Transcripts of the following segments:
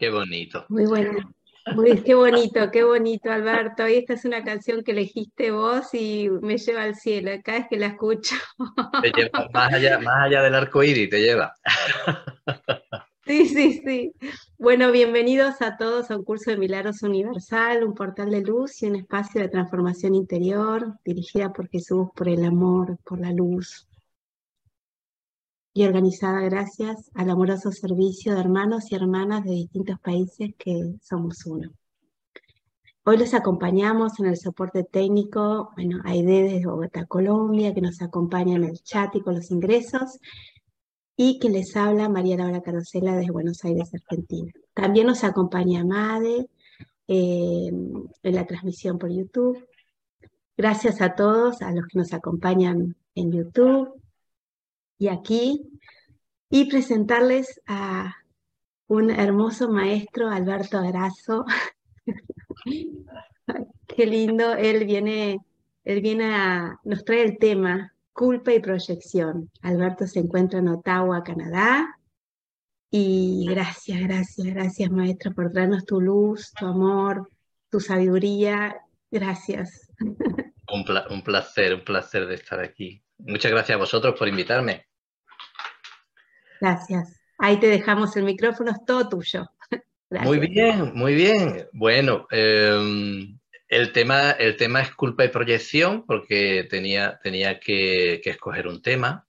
Qué bonito. Muy bueno. Muy, qué bonito, qué bonito, Alberto. Y esta es una canción que elegiste vos y me lleva al cielo cada vez que la escucho. Te lleva más allá, más allá del arco iris, te lleva. Sí, sí, sí. Bueno, bienvenidos a todos a un curso de Milagros Universal, un portal de luz y un espacio de transformación interior dirigida por Jesús, por el amor, por la luz, y organizada gracias al amoroso servicio de hermanos y hermanas de distintos países que somos uno. Hoy los acompañamos en el soporte técnico, bueno, Aide desde Bogotá, Colombia, que nos acompaña en el chat y con los ingresos, y que les habla María Laura Carosela desde Buenos Aires, Argentina. También nos acompaña Made eh, en la transmisión por YouTube. Gracias a todos, a los que nos acompañan en YouTube, y aquí y presentarles a un hermoso maestro, Alberto Abrazo. Qué lindo, él viene, él viene a, nos trae el tema culpa y proyección. Alberto se encuentra en Ottawa, Canadá. Y gracias, gracias, gracias maestro por traernos tu luz, tu amor, tu sabiduría. Gracias. Un placer, un placer de estar aquí. Muchas gracias a vosotros por invitarme. Gracias. Ahí te dejamos el micrófono, es todo tuyo. Muy bien, muy bien. Bueno, em, el, tema, el tema es culpa y proyección, porque tenía, tenía que, escoger un tema.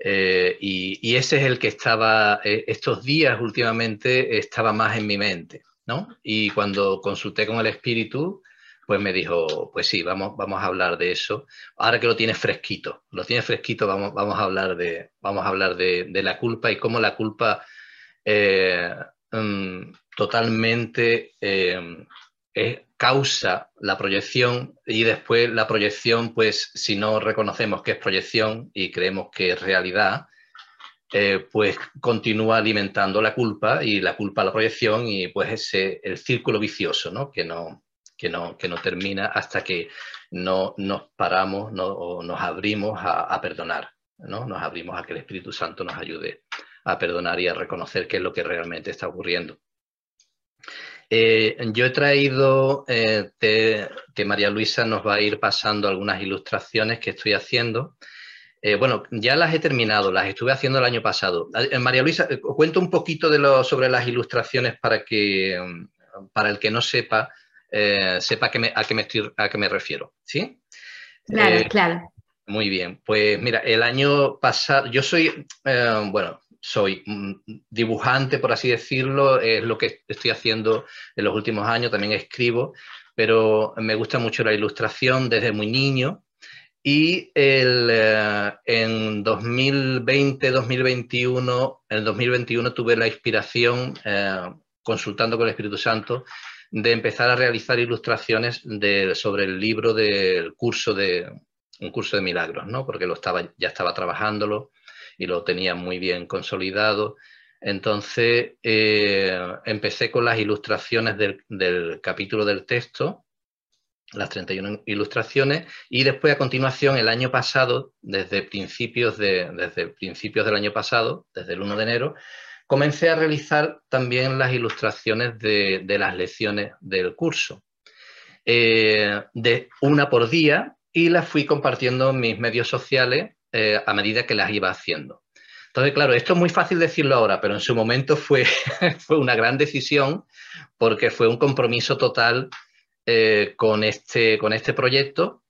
Eh, y, ese es el que estaba, eh, estos días últimamente estaba más en mi mente, ¿no? Y cuando consulté con el espíritu, pues me dijo, pues sí, vamos, vamos a hablar de eso. Ahora que lo tienes fresquito, lo tienes fresquito, vamos, vamos a hablar, de, vamos a hablar de, la culpa y cómo la culpa eh, mm, totalmente eh, causa la proyección y después la proyección, pues si no reconocemos que es proyección y creemos que es realidad, eh, pues continúa alimentando la culpa y la culpa la proyección y pues ese el círculo vicioso, ¿no? Que no, que no, que no termina hasta que no nos paramos no, o nos abrimos a, perdonar, ¿no? Nos abrimos a que el Espíritu Santo nos ayude a perdonar y a reconocer qué es lo que realmente está ocurriendo. Eh, yo he traído eh, que María Luisa nos va a ir pasando algunas ilustraciones que estoy haciendo. Eh, bueno, ya las he terminado, las estuve haciendo el año pasado. María Luisa, cuento un poquito de lo, sobre las ilustraciones para que para el que no sepa eh, sepa a qué, me, a, qué me estoy, a qué me refiero. ¿Sí? Claro, eh, claro. Muy bien. Pues mira, el año pasado, yo soy, eh, bueno, soy dibujante, por así decirlo, es lo que estoy haciendo en los últimos años, también escribo, pero me gusta mucho la ilustración desde muy niño. Y el, en 2020-2021, en 2021 tuve la inspiración, consultando con el Espíritu Santo, de empezar a realizar ilustraciones sobre el libro del curso de un curso de milagros, ¿no? Porque lo estaba, ya estaba trabajándolo y lo tenía muy bien consolidado. Entonces eh, empecé con las ilustraciones del, capítulo del texto, las 31 ilustraciones, y después a continuación, el año pasado, desde principios, de, desde principios del año pasado, desde el 1 de enero, comencé a realizar también las ilustraciones de, las lecciones del curso, eh, de una por día, y las fui compartiendo en mis medios sociales eh, a medida que las iba haciendo. Entonces, claro, esto es muy fácil decirlo ahora, pero en su momento fue, una gran decisión porque fue un compromiso total eh, este, con este proyecto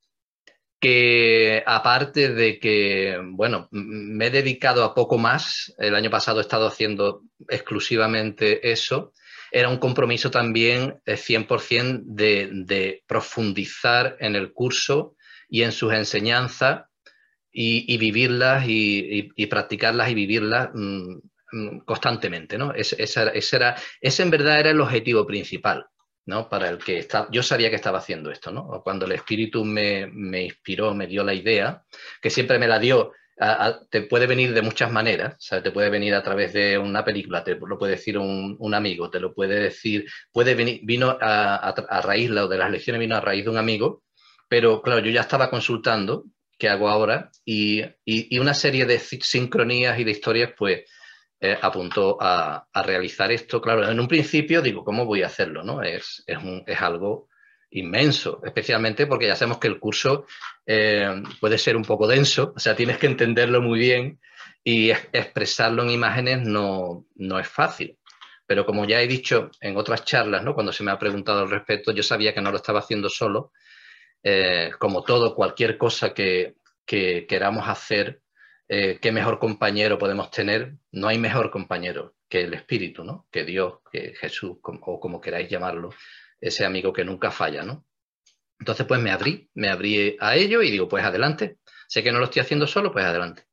que aparte de que, bueno, me he dedicado a poco más, el año pasado he estado haciendo exclusivamente eso, era un compromiso también 100% de, de, profundizar en el curso y en sus enseñanzas y, vivirlas y, practicarlas y vivirlas mm, mm, constantemente, ¿no? Ese, era, ese en verdad era el objetivo principal. Para el que está, yo sabía que estaba haciendo esto, ¿no? Cuando el espíritu me, inspiró, me dio la idea, que siempre me la dio, te puede venir de muchas maneras, te puede venir a través de una película, te lo puede decir un, amigo, te lo puede decir, puede venir, vino a, raíz, de las lecciones vino a raíz de un amigo, pero claro, yo ya estaba consultando qué hago ahora y, una serie de sincronías y de historias, pues eh, apuntó a, realizar esto. Claro, en un principio digo, ¿cómo voy a hacerlo? ¿no? Es, es, algo inmenso, especialmente porque ya sabemos que el curso eh, puede ser un poco denso, o sea, tienes que entenderlo muy bien y expresarlo en imágenes no, no es fácil. Pero como ya he dicho en otras charlas, ¿no? cuando se me ha preguntado al respecto, yo sabía que no lo estaba haciendo solo. Eh, como todo, cualquier cosa que, que queramos hacer eh, qué mejor compañero podemos tener. No hay mejor compañero que el Espíritu, ¿no? Que Dios, que Jesús, o como queráis llamarlo, ese amigo que nunca falla, ¿no? Entonces, pues me abrí, me abrí a ello y digo, pues adelante. Sé que no lo estoy haciendo solo, pues adelante.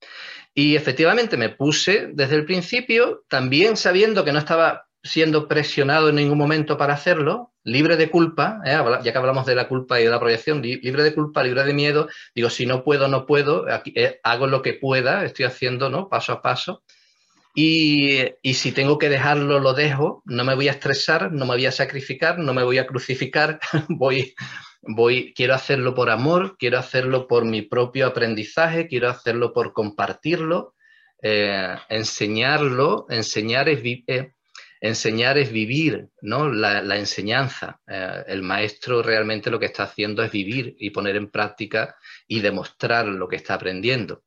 Y efectivamente me puse desde el principio, también sabiendo que no estaba siendo presionado en ningún momento para hacerlo, libre de culpa, ¿eh? ya que hablamos de la culpa y de la proyección, libre de culpa, libre de miedo, digo, si no puedo, no puedo, eh, hago lo que pueda, estoy haciendo ¿no? paso a paso. Y, si tengo que dejarlo, lo dejo, no me voy a estresar, no me voy a sacrificar, no me voy a crucificar, voy, voy, quiero hacerlo por amor, quiero hacerlo por mi propio aprendizaje, quiero hacerlo por compartirlo, eh, enseñarlo, enseñar es, enseñar es vivir, ¿no? La, enseñanza. Eh, el maestro realmente lo que está haciendo es vivir y poner en práctica y demostrar lo que está aprendiendo.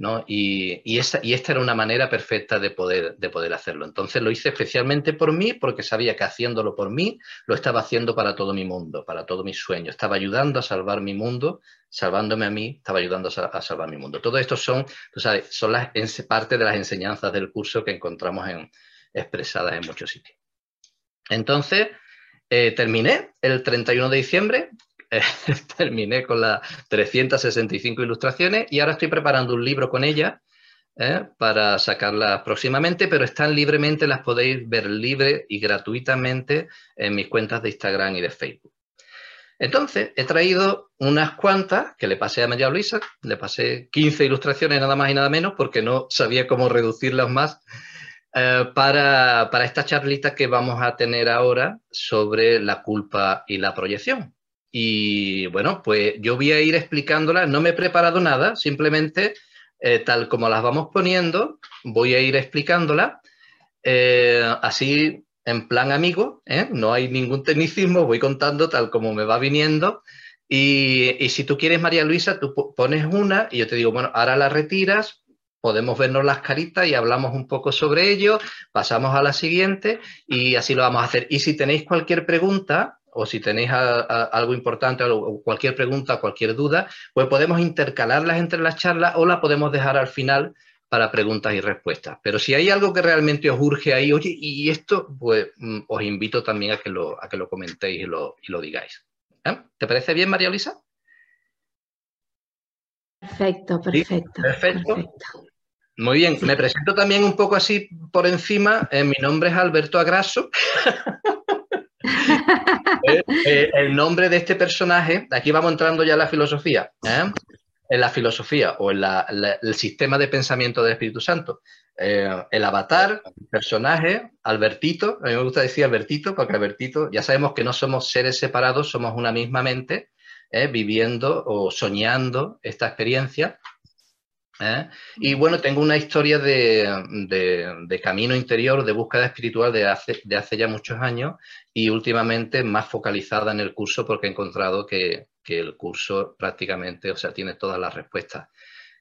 ¿no? Y, y, esta era una manera perfecta de poder, de poder hacerlo. Entonces lo hice especialmente por mí, porque sabía que haciéndolo por mí, lo estaba haciendo para todo mi mundo, para todo mi sueño. Estaba ayudando a salvar mi mundo, salvándome a mí, estaba ayudando a, salvar mi mundo. Todo esto son, son las, parte de las enseñanzas del curso que encontramos en, expresadas en muchos sitios. Entonces, eh, terminé el 31 de diciembre, eh, terminé con las 365 ilustraciones y ahora estoy preparando un libro con ellas eh, para sacarlas próximamente, pero están libremente, las podéis ver libre y gratuitamente en mis cuentas de Instagram y de Facebook. Entonces, he traído unas cuantas que le pasé a María Luisa, le pasé 15 ilustraciones nada más y nada menos porque no sabía cómo reducirlas más eh, para, esta charlita que vamos a tener ahora sobre la culpa y la proyección. Y bueno, pues yo voy a ir explicándola, no me he preparado nada, simplemente eh, tal como las vamos poniendo, voy a ir explicándola, eh, así en plan amigo, no hay ningún tecnicismo, voy contando tal como me va viniendo. Y, y, si tú quieres, María Luisa, tú pones una y yo te digo, bueno, ahora la retiras, podemos vernos las caritas y hablamos un poco sobre ello, pasamos a la siguiente y así lo vamos a hacer. Y si tenéis cualquier pregunta o si tenéis algo importante o cualquier pregunta, cualquier duda, pues podemos intercalarlas entre las charlas o la podemos dejar al final para preguntas y respuestas. Pero si hay algo que realmente os urge ahí, oye, y esto, pues mm, os invito también a que lo, a que lo comentéis y lo, y lo digáis. ¿Eh? ¿Te parece bien, María Luisa? Perfecto, perfecto. perfecto. Muy bien, me presento también un poco así por encima. Eh, mi nombre es Alberto Agraso. Eh, eh, el nombre de este personaje, aquí vamos entrando ya en la filosofía, en la filosofía o en el sistema de pensamiento del Espíritu Santo. el avatar, el personaje, Albertito, a mí me gusta decir Albertito, porque Albertito, ya sabemos que no somos seres separados, somos una misma mente, viviendo o soñando esta experiencia ¿eh? Y bueno, tengo una historia de, camino interior, de búsqueda espiritual de hace, de hace ya muchos años y últimamente más focalizada en el curso porque he encontrado que, el curso prácticamente, o sea, tiene todas las respuestas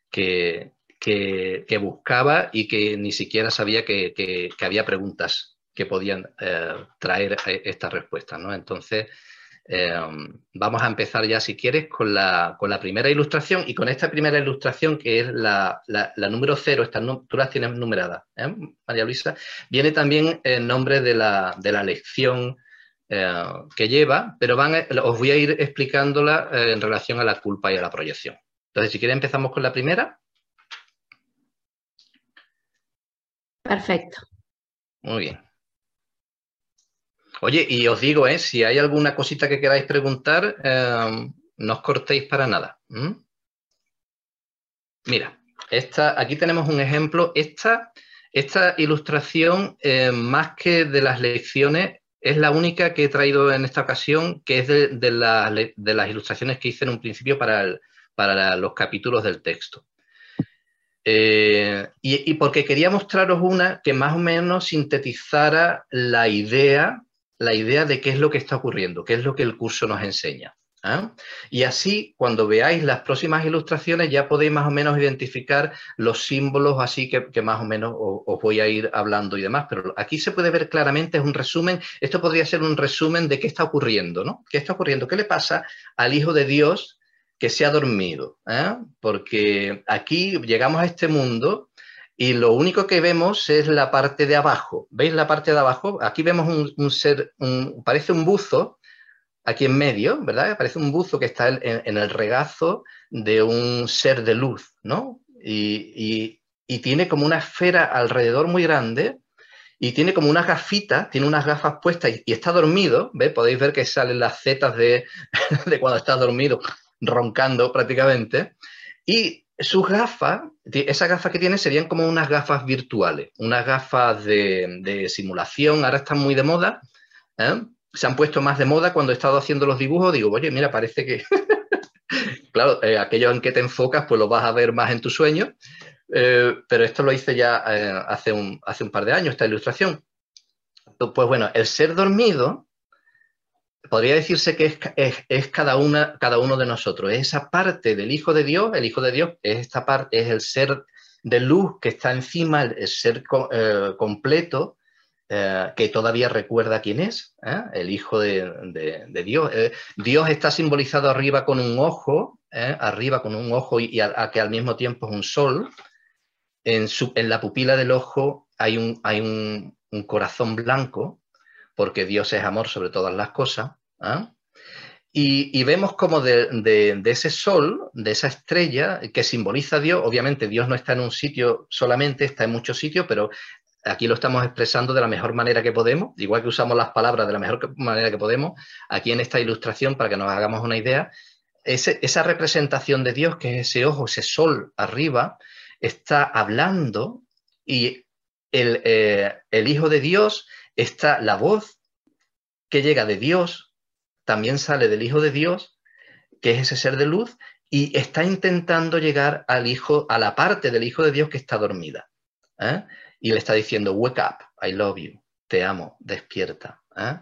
que, que, buscaba y que ni siquiera sabía que, había preguntas que podían eh, traer eh, estas respuestas, ¿no? Entonces, Em, vamos a empezar ya, si quieres, con la, primera ilustración y con esta primera ilustración, que es la, número cero, estas, tú las tienes numeradas, ¿eh? María Luisa, viene también el nombre de la, lección eh, que lleva, pero van os voy a ir explicándola eh, en relación a la culpa y a la proyección. Entonces, si quieres, empezamos con la primera. Perfecto. Muy bien. Oye, y os digo, ¿eh? si hay alguna cosita que queráis preguntar, em, no os cortéis para nada. Mira, esta, aquí tenemos un ejemplo. Esta, esta ilustración, em, más que de las lecciones, es la única que he traído en esta ocasión, que es de, de, las ilustraciones que hice en un principio para, para los capítulos del texto. Eh, y, porque quería mostraros una que más o menos sintetizara la idea, la idea de qué es lo que está ocurriendo, qué es lo que el curso nos enseña. ¿ah? Y así, cuando veáis las próximas ilustraciones, ya podéis más o menos identificar los símbolos así que, más o menos os, voy a ir hablando y demás. Pero aquí se puede ver claramente, es un resumen, esto podría ser un resumen de qué está ocurriendo, ¿no? ¿Qué está ocurriendo? ¿Qué le pasa al Hijo de Dios que se ha dormido? ¿eh? Porque aquí llegamos a este mundo y lo único que vemos es la parte de abajo. ¿Veis la parte de abajo? Aquí vemos un, ser, parece un buzo, aquí en medio, ¿verdad? Parece un buzo que está en, el regazo de un ser de luz, ¿no? Y, tiene como una esfera alrededor muy grande y tiene como unas gafitas, tiene unas gafas puestas y, está dormido, ¿ves? Podéis ver que salen las zetas de, cuando está dormido, roncando prácticamente. Y sus gafas, esas gafas que tiene serían como unas gafas virtuales, unas gafas de, simulación, ahora están muy de moda, ¿eh? se han puesto más de moda cuando he estado haciendo los dibujos, digo, oye, mira, parece que, claro, eh, aquello en que te enfocas, pues lo vas a ver más en tu sueño, eh, pero esto lo hice ya eh, hace, un, hace un par de años, esta ilustración. Pues bueno, el ser dormido podría decirse que es, cada, uno de nosotros, es esa parte del Hijo de Dios, el Hijo de Dios es esta parte, es el ser de luz que está encima, el, ser completo, eh, que todavía recuerda quién es, ¿eh? el Hijo de, Dios. Eh, Dios está simbolizado arriba con un ojo, arriba con un ojo y, a, que al mismo tiempo es un sol. En, la pupila del ojo hay, un, hay un, corazón blanco, porque Dios es amor sobre todas las cosas. Y, vemos como de, de, ese sol, de esa estrella que simboliza a Dios, obviamente Dios no está en un sitio solamente, está en muchos sitios, pero aquí lo estamos expresando de la mejor manera que podemos, igual que usamos las palabras de la mejor manera que podemos, aquí en esta ilustración, para que nos hagamos una idea, esa representación de Dios, que es ese ojo, ese sol arriba, está hablando y el, eh, el Hijo de Dios está, la voz que llega de Dios, también sale del Hijo de Dios, que es ese ser de luz, y está intentando llegar al Hijo, a la parte del Hijo de Dios que está dormida. ¿eh? y le está diciendo, wake up, I love you, te amo, despierta. ¿eh?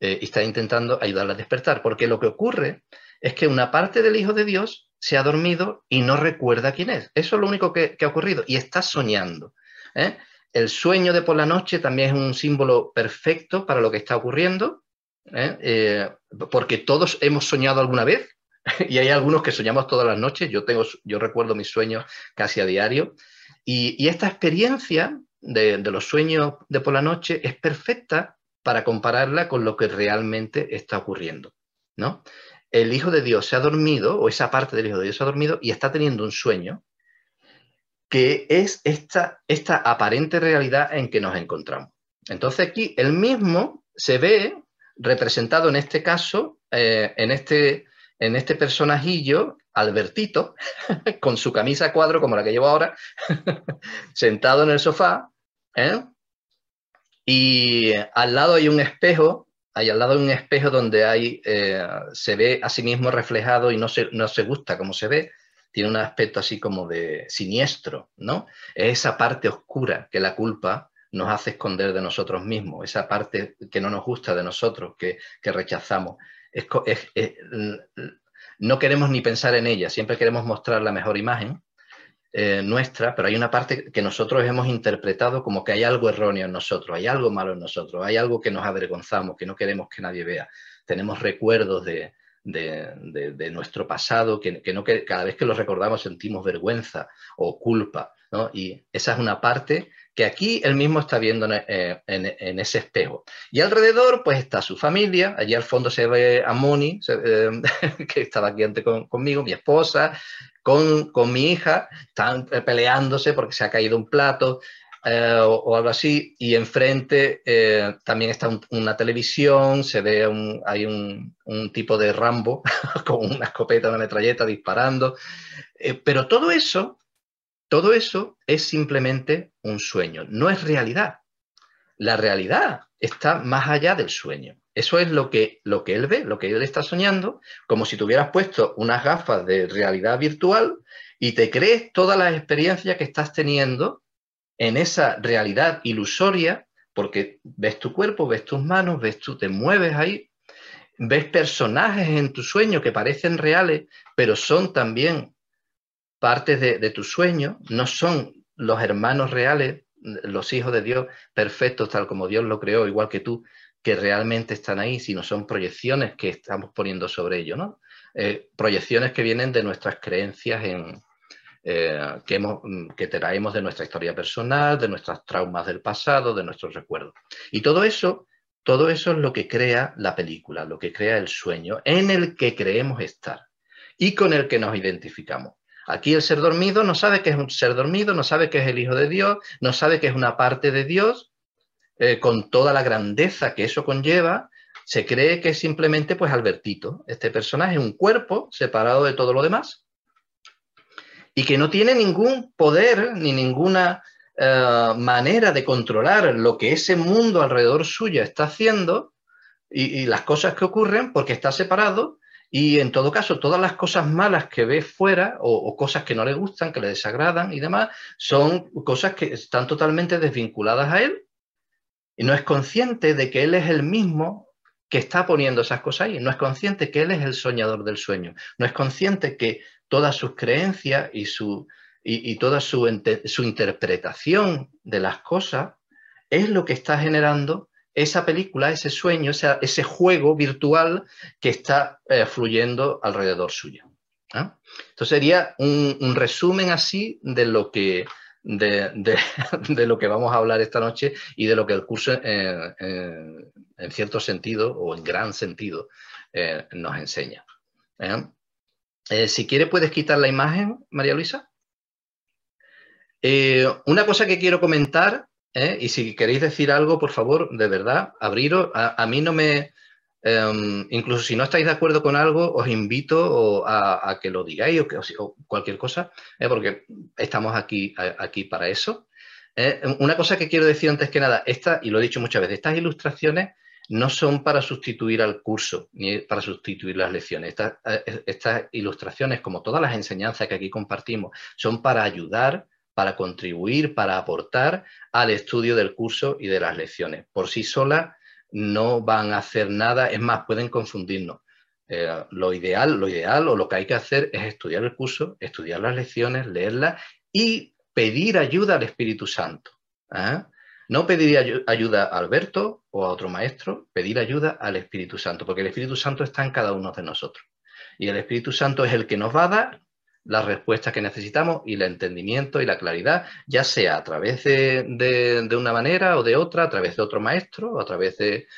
Eh, y está intentando ayudarla a despertar, porque lo que ocurre es que una parte del Hijo de Dios se ha dormido y no recuerda quién es. Eso es lo único que, ha ocurrido y está soñando. ¿eh? El sueño de por la noche también es un símbolo perfecto para lo que está ocurriendo, porque todos hemos soñado alguna vez, y hay algunos que soñamos todas las noches. Yo, tengo, yo recuerdo mis sueños casi a diario. Y, esta experiencia de, los sueños de por la noche es perfecta para compararla con lo que realmente está ocurriendo. ¿no? El Hijo de Dios se ha dormido, o esa parte del Hijo de Dios se ha dormido y está teniendo un sueño que es esta, esta aparente realidad en que nos encontramos. Entonces aquí el mismo se ve representado en este caso, eh, en, este, en este personajillo Albertito, con su camisa cuadro como la que llevo ahora, sentado en el sofá, ¿eh? y al lado hay un espejo, hay al lado un espejo donde hay, eh, se ve a sí mismo reflejado y no se, no se gusta como se ve, tiene un aspecto así como de siniestro, ¿no? Es esa parte oscura que la culpa nos hace esconder de nosotros mismos, esa parte que no nos gusta de nosotros, que, rechazamos. es, no queremos ni pensar en ella, siempre queremos mostrar la mejor imagen eh, nuestra, pero hay una parte que nosotros hemos interpretado como que hay algo erróneo en nosotros, hay algo malo en nosotros, hay algo que nos avergonzamos, que no queremos que nadie vea. Tenemos recuerdos de, nuestro pasado que, no, que cada vez que los recordamos sentimos vergüenza o culpa. Y esa es una parte que aquí él mismo está viendo eh, en, ese espejo. Y alrededor, pues está su familia, allí al fondo se ve a Moni, eh, que estaba aquí antes conmigo, mi esposa, con, mi hija, están peleándose porque se ha caído un plato. Eh, o, algo así, y enfrente también está una televisión, se ve un, hay un, un, tipo de Rambo con una escopeta, una metralleta disparando, pero todo eso todo eso es simplemente un sueño, no es realidad. La realidad está más allá del sueño. Eso es lo que, lo que él ve, lo que él está soñando, como si tuvieras puesto unas gafas de realidad virtual y te crees todas las experiencias que estás teniendo en esa realidad ilusoria, porque ves tu cuerpo, ves tus manos, ves tú te mueves ahí, ves personajes en tu sueño que parecen reales, pero son también partes de, de tu sueño, no son los hermanos reales, los hijos de Dios perfectos, tal como Dios lo creó, igual que tú, que realmente están ahí, sino son proyecciones que estamos poniendo sobre ellos, ¿no? Eh, proyecciones que vienen de nuestras creencias en, eh, que, hemos, que traemos de nuestra historia personal, de nuestros traumas del pasado, de nuestros recuerdos. Y todo eso, todo eso es lo que crea la película, lo que crea el sueño en el que creemos estar y con el que nos identificamos. Aquí el ser dormido no sabe que es un ser dormido, no sabe que es el Hijo de Dios, no sabe que es una parte de Dios, eh, con toda la grandeza que eso conlleva, se cree que es simplemente pues Albertito, este personaje, un cuerpo separado de todo lo demás, y que no tiene ningún poder ni ninguna eh, manera de controlar lo que ese mundo alrededor suyo está haciendo y las cosas que ocurren porque está separado y en todo caso, todas las cosas malas que ve fuera o, cosas que no le gustan, que le desagradan y demás, son cosas que están totalmente desvinculadas a él y no es consciente de que él es el mismo que está poniendo esas cosas ahí, no es consciente que él es el soñador del sueño, no es consciente que todas sus creencias y, su, y, toda su, su interpretación de las cosas es lo que está generando esa película, ese sueño, ese, juego virtual que está eh, fluyendo alrededor suyo. ¿ah? Entonces sería un, resumen así de lo, que, de, lo que vamos a hablar esta noche y de lo que el curso eh, eh, en cierto sentido o en gran sentido nos enseña. Si quiere puedes quitar la imagen, María Luisa. una cosa que quiero comentar ¿eh? Y si queréis decir algo, por favor, de verdad, abriros. A, mí no me... Em, incluso si no estáis de acuerdo con algo, os invito a, que lo digáis o, que, cualquier cosa, ¿eh? porque estamos aquí, aquí para eso. ¿eh? Una cosa que quiero decir antes que nada, esta, y lo he dicho muchas veces, estas ilustraciones no son para sustituir al curso ni para sustituir las lecciones. Estas, estas ilustraciones, como todas las enseñanzas que aquí compartimos, son para ayudar para contribuir, para aportar al estudio del curso y de las lecciones. Por sí solas no van a hacer nada, es más, pueden confundirnos. Eh, lo ideal, lo ideal o lo que hay que hacer es estudiar el curso, estudiar las lecciones, leerlas y pedir ayuda al Espíritu Santo. ¿eh? No pedir ayuda a Alberto o a otro maestro, pedir ayuda al Espíritu Santo, porque el Espíritu Santo está en cada uno de nosotros. Y el Espíritu Santo es el que nos va a dar las respuestas que necesitamos y el entendimiento y la claridad, ya sea a través de, una manera o de otra, a través de otro maestro, a través de,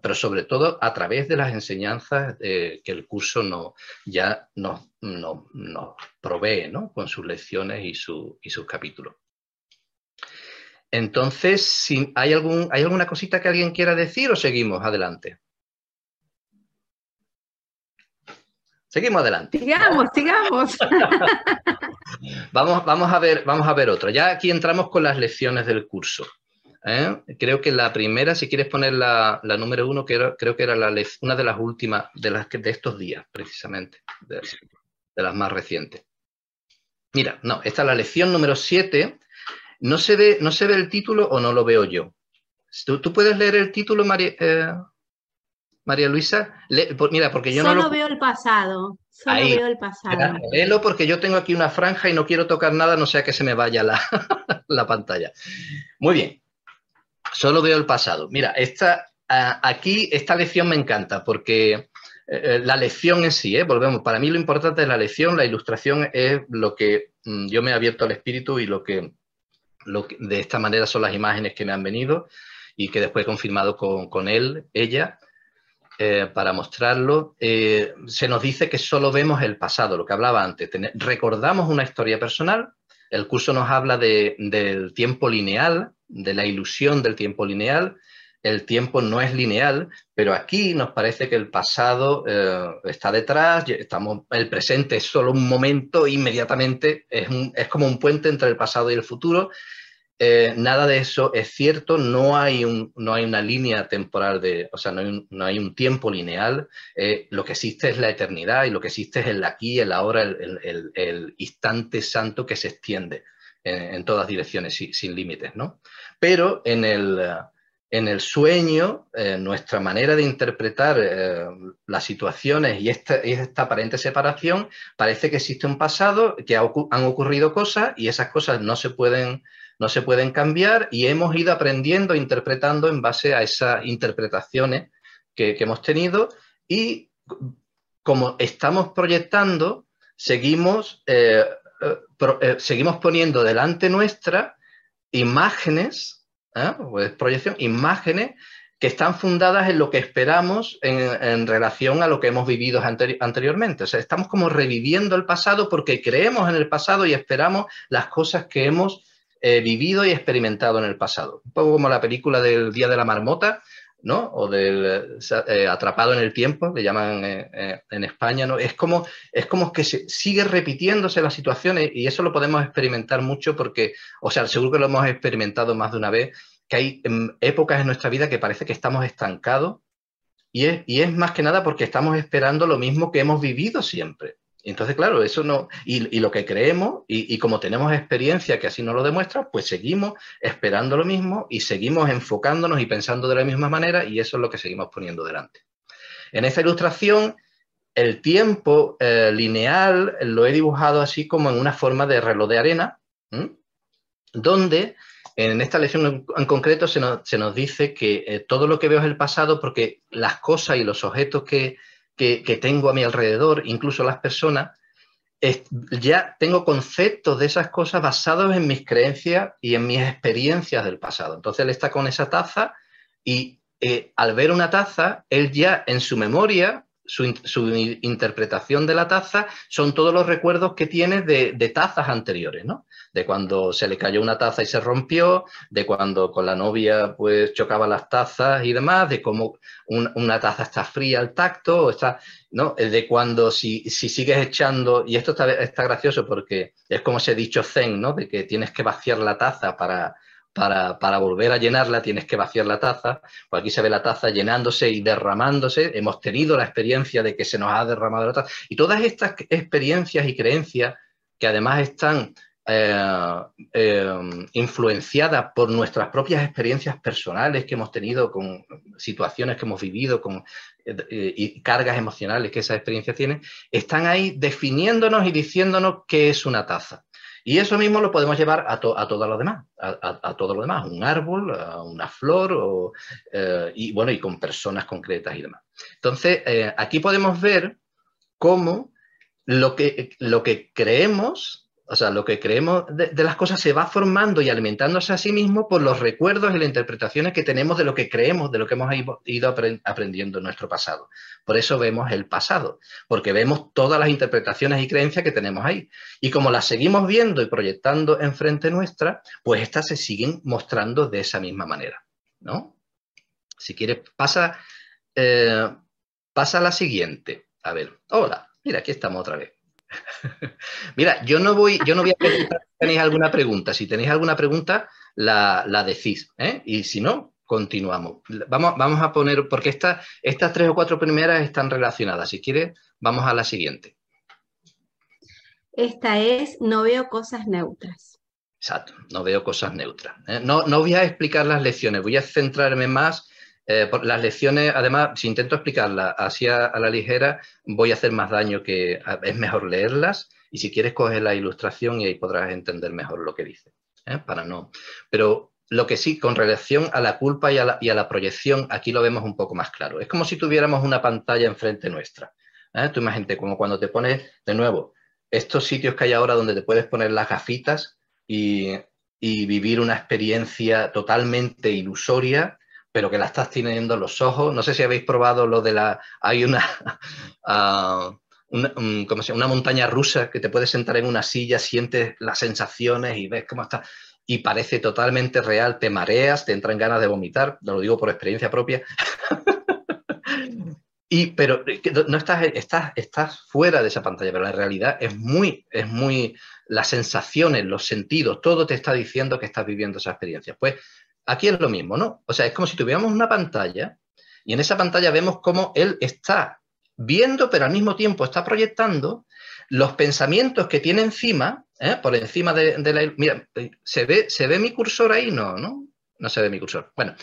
pero sobre todo a través de las enseñanzas que el curso no, ya nos, provee con sus lecciones y, su, y sus capítulos. Entonces, si ¿hay, algún, ¿hay alguna cosita que alguien quiera decir o seguimos adelante? Seguimos adelante. Sigamos, sigamos. vamos, vamos, a ver, vamos a ver otro. Ya aquí entramos con las lecciones del curso. ¿eh? Creo que la primera, si quieres poner la, número uno, que creo que era la, una de las últimas de, las, de estos días, precisamente, de, las más recientes. Mira, no, esta es la lección número siete. No se ve, no se ve el título o no lo veo yo. ¿Tú, puedes leer el título, María? Eh, María Luisa? mira, porque yo no lo... veo el pasado. Solo veo el pasado. Léelo porque yo tengo aquí una franja y no quiero tocar nada, no sea que se me vaya la, la pantalla. Muy bien. Solo veo el pasado. Mira, esta, aquí esta lección me encanta porque eh, eh, la lección en sí, ¿eh? volvemos, para mí lo importante es la lección, la ilustración es lo que mm, yo me he abierto al espíritu y lo que, de esta manera son las imágenes que me han venido y que después he confirmado con, con él, ella, eh, para mostrarlo, eh, se nos dice que solo vemos el pasado, lo que hablaba antes. recordamos una historia personal, el curso nos habla del tiempo lineal, de la ilusión del tiempo lineal. El tiempo no es lineal, pero aquí nos parece que el pasado eh, está detrás, estamos, el presente es solo un momento, inmediatamente es, como un puente entre el pasado y el futuro, eh, nada de eso es cierto, no hay, una línea temporal, de, o sea, no hay un, tiempo lineal, eh, lo que existe es la eternidad y lo que existe es el aquí, el ahora, el, el, instante santo que se extiende en, todas direcciones sin, límites, ¿no? Pero en el, en el sueño, eh, nuestra manera de interpretar las situaciones y esta, aparente separación, parece que existe un pasado, que han ocurrido cosas y esas cosas no se pueden no se pueden cambiar y hemos ido aprendiendo, interpretando en base a esas interpretaciones que, hemos tenido y como estamos proyectando, seguimos, eh, eh, eh, seguimos poniendo delante nuestra imágenes, pues proyección, imágenes que están fundadas en lo que esperamos en, relación a lo que hemos vivido anteriormente. O sea, estamos como reviviendo el pasado porque creemos en el pasado y esperamos las cosas que hemos vivido y experimentado en el pasado. Un poco como la película del Día de la Marmota, ¿no? O del eh, Atrapado en el Tiempo, le llaman eh, eh, en España, ¿no? Es como, es como que se, sigue repitiéndose las situaciones y eso lo podemos experimentar mucho porque, o sea, seguro que lo hemos experimentado más de una vez, que hay em, épocas en nuestra vida que parece que estamos estancados y es, y es más que nada porque estamos esperando lo mismo que hemos vivido siempre. Entonces, claro, eso no, y, lo que creemos, y, como tenemos experiencia que así nos lo demuestra, pues seguimos esperando lo mismo y seguimos enfocándonos y pensando de la misma manera, y eso es lo que seguimos poniendo delante. En esta ilustración, el tiempo eh, lineal lo he dibujado así como en una forma de reloj de arena, donde en esta lección en, concreto se nos, dice que eh, todo lo que veo es el pasado porque las cosas y los objetos que, que, tengo a mi alrededor, incluso las personas, ya tengo conceptos de esas cosas basados en mis creencias y en mis experiencias del pasado. Entonces él está con esa taza y eh, al ver una taza, él ya en su memoria su, interpretación de la taza son todos los recuerdos que tiene de, tazas anteriores, ¿no? De cuando se le cayó una taza y se rompió, de cuando con la novia pues chocaba las tazas y demás, de cómo una taza está fría al tacto, o está, ¿no? De cuando si, si sigues echando, y esto está, está gracioso porque es como ese dicho zen, ¿no? De que tienes que vaciar la taza para, para, volver a llenarla tienes que vaciar la taza. Pues aquí se ve la taza llenándose y derramándose. Hemos tenido la experiencia de que se nos ha derramado la taza. Y todas estas experiencias y creencias que además están eh, eh, influenciadas por nuestras propias experiencias personales que hemos tenido con situaciones que hemos vivido con eh, y cargas emocionales que esas experiencias tienen, están ahí definiéndonos y diciéndonos qué es una taza. Y eso mismo lo podemos llevar a, todo lo demás, a, todo lo demás, un árbol, a una flor, eh, y bueno, y con personas concretas y demás. Entonces, eh, aquí podemos ver cómo lo que, lo que creemos o sea, lo que creemos de, las cosas se va formando y alimentándose a sí mismo por los recuerdos y las interpretaciones que tenemos de lo que creemos, de lo que hemos ido aprendiendo en nuestro pasado. Por eso vemos el pasado, porque vemos todas las interpretaciones y creencias que tenemos ahí. Y como las seguimos viendo y proyectando enfrente nuestra, pues estas se siguen mostrando de esa misma manera, ¿no? Si quieres, pasa, eh, pasa a la siguiente. A ver, hola, mira, aquí estamos otra vez. Mira, yo no voy, yo no voy a preguntar si tenéis alguna pregunta. Si tenéis alguna pregunta, la, decís. ¿eh? Y si no, continuamos. Vamos, vamos a poner, porque estas tres o cuatro primeras están relacionadas. Si quieres, vamos a la siguiente. Esta es, no veo cosas neutras. Exacto, no veo cosas neutras. ¿eh? No, no voy a explicar las lecciones, voy a centrarme más eh, las lecciones, además, si intento explicarlas así a, la ligera, voy a hacer más daño que es mejor leerlas y si quieres coger la ilustración y ahí podrás entender mejor lo que dice. ¿eh? Para no. Pero lo que sí, con relación a la culpa y a la, proyección, aquí lo vemos un poco más claro. Es como si tuviéramos una pantalla enfrente nuestra. ¿eh? Tú imagínate, como cuando te pones, de nuevo, estos sitios que hay ahora donde te puedes poner las gafitas y, y vivir una experiencia totalmente ilusoria pero que la estás teniendo en los ojos. No sé si habéis probado lo de la... Hay una... Uh, una, una montaña rusa que te puedes sentar en una silla, sientes las sensaciones y ves cómo está y parece totalmente real, te mareas, te entran ganas de vomitar, lo digo por experiencia propia. Y, pero no estás, estás, estás fuera de esa pantalla, pero la realidad es muy, es muy, las sensaciones, los sentidos, todo te está diciendo que estás viviendo esa experiencia. Pues aquí es lo mismo, ¿no? O sea, es como si tuviéramos una pantalla y en esa pantalla vemos cómo él está viendo, pero al mismo tiempo está proyectando los pensamientos que tiene encima, ¿eh? por encima de, la... Mira, ¿se ve, ¿se ve mi cursor ahí? No, ¿no? No se ve mi cursor. Bueno,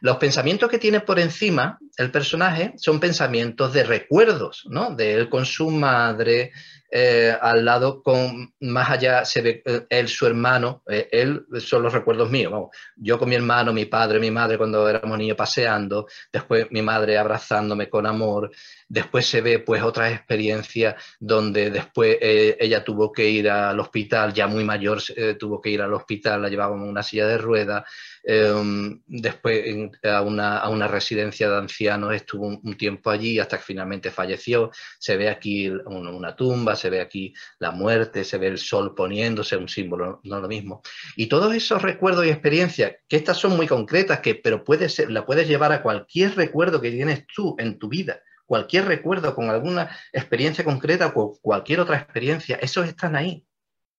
los pensamientos que tiene por encima el personaje son pensamientos de recuerdos, ¿no? De él con su madre, eh, al lado con más allá se ve eh, él, su hermano, eh, él son los recuerdos míos, vamos. Yo con mi hermano, mi padre, mi madre cuando éramos niños paseando, después mi madre abrazándome con amor, después se ve pues otras experiencias donde después ella tuvo que ir al hospital, ya muy mayor tuvo que ir al hospital, la llevábamos en una silla de ruedas, em, después a una, a una, residencia de ancianos estuvo un, tiempo allí hasta que finalmente falleció, se ve aquí una tumba, se ve aquí la muerte, se ve el sol poniéndose, un símbolo, no lo mismo. Y todos esos recuerdos y experiencias, que estas son muy concretas, que, pero puede ser, la puedes llevar a cualquier recuerdo que tienes tú en tu vida, cualquier recuerdo con alguna experiencia concreta o cualquier otra experiencia, esos están ahí,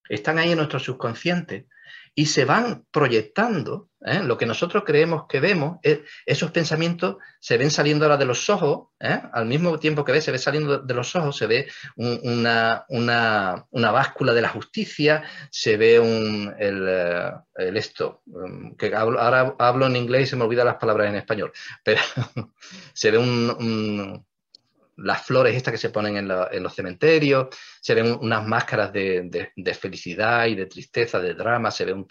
están ahí en nuestro subconsciente y se van proyectando. ¿eh? Lo que nosotros creemos que vemos, esos pensamientos se ven saliendo ahora de los ojos, ¿eh? al mismo tiempo que ve, se ve saliendo de los ojos, se ve una, báscula de la justicia, se ve un, el, eh, esto, um, que ahora hablo en inglés y se me olvidan las palabras en español, pero se ve un las flores estas que se ponen en, los cementerios, se ven unas máscaras de, felicidad y de tristeza, de drama, se ve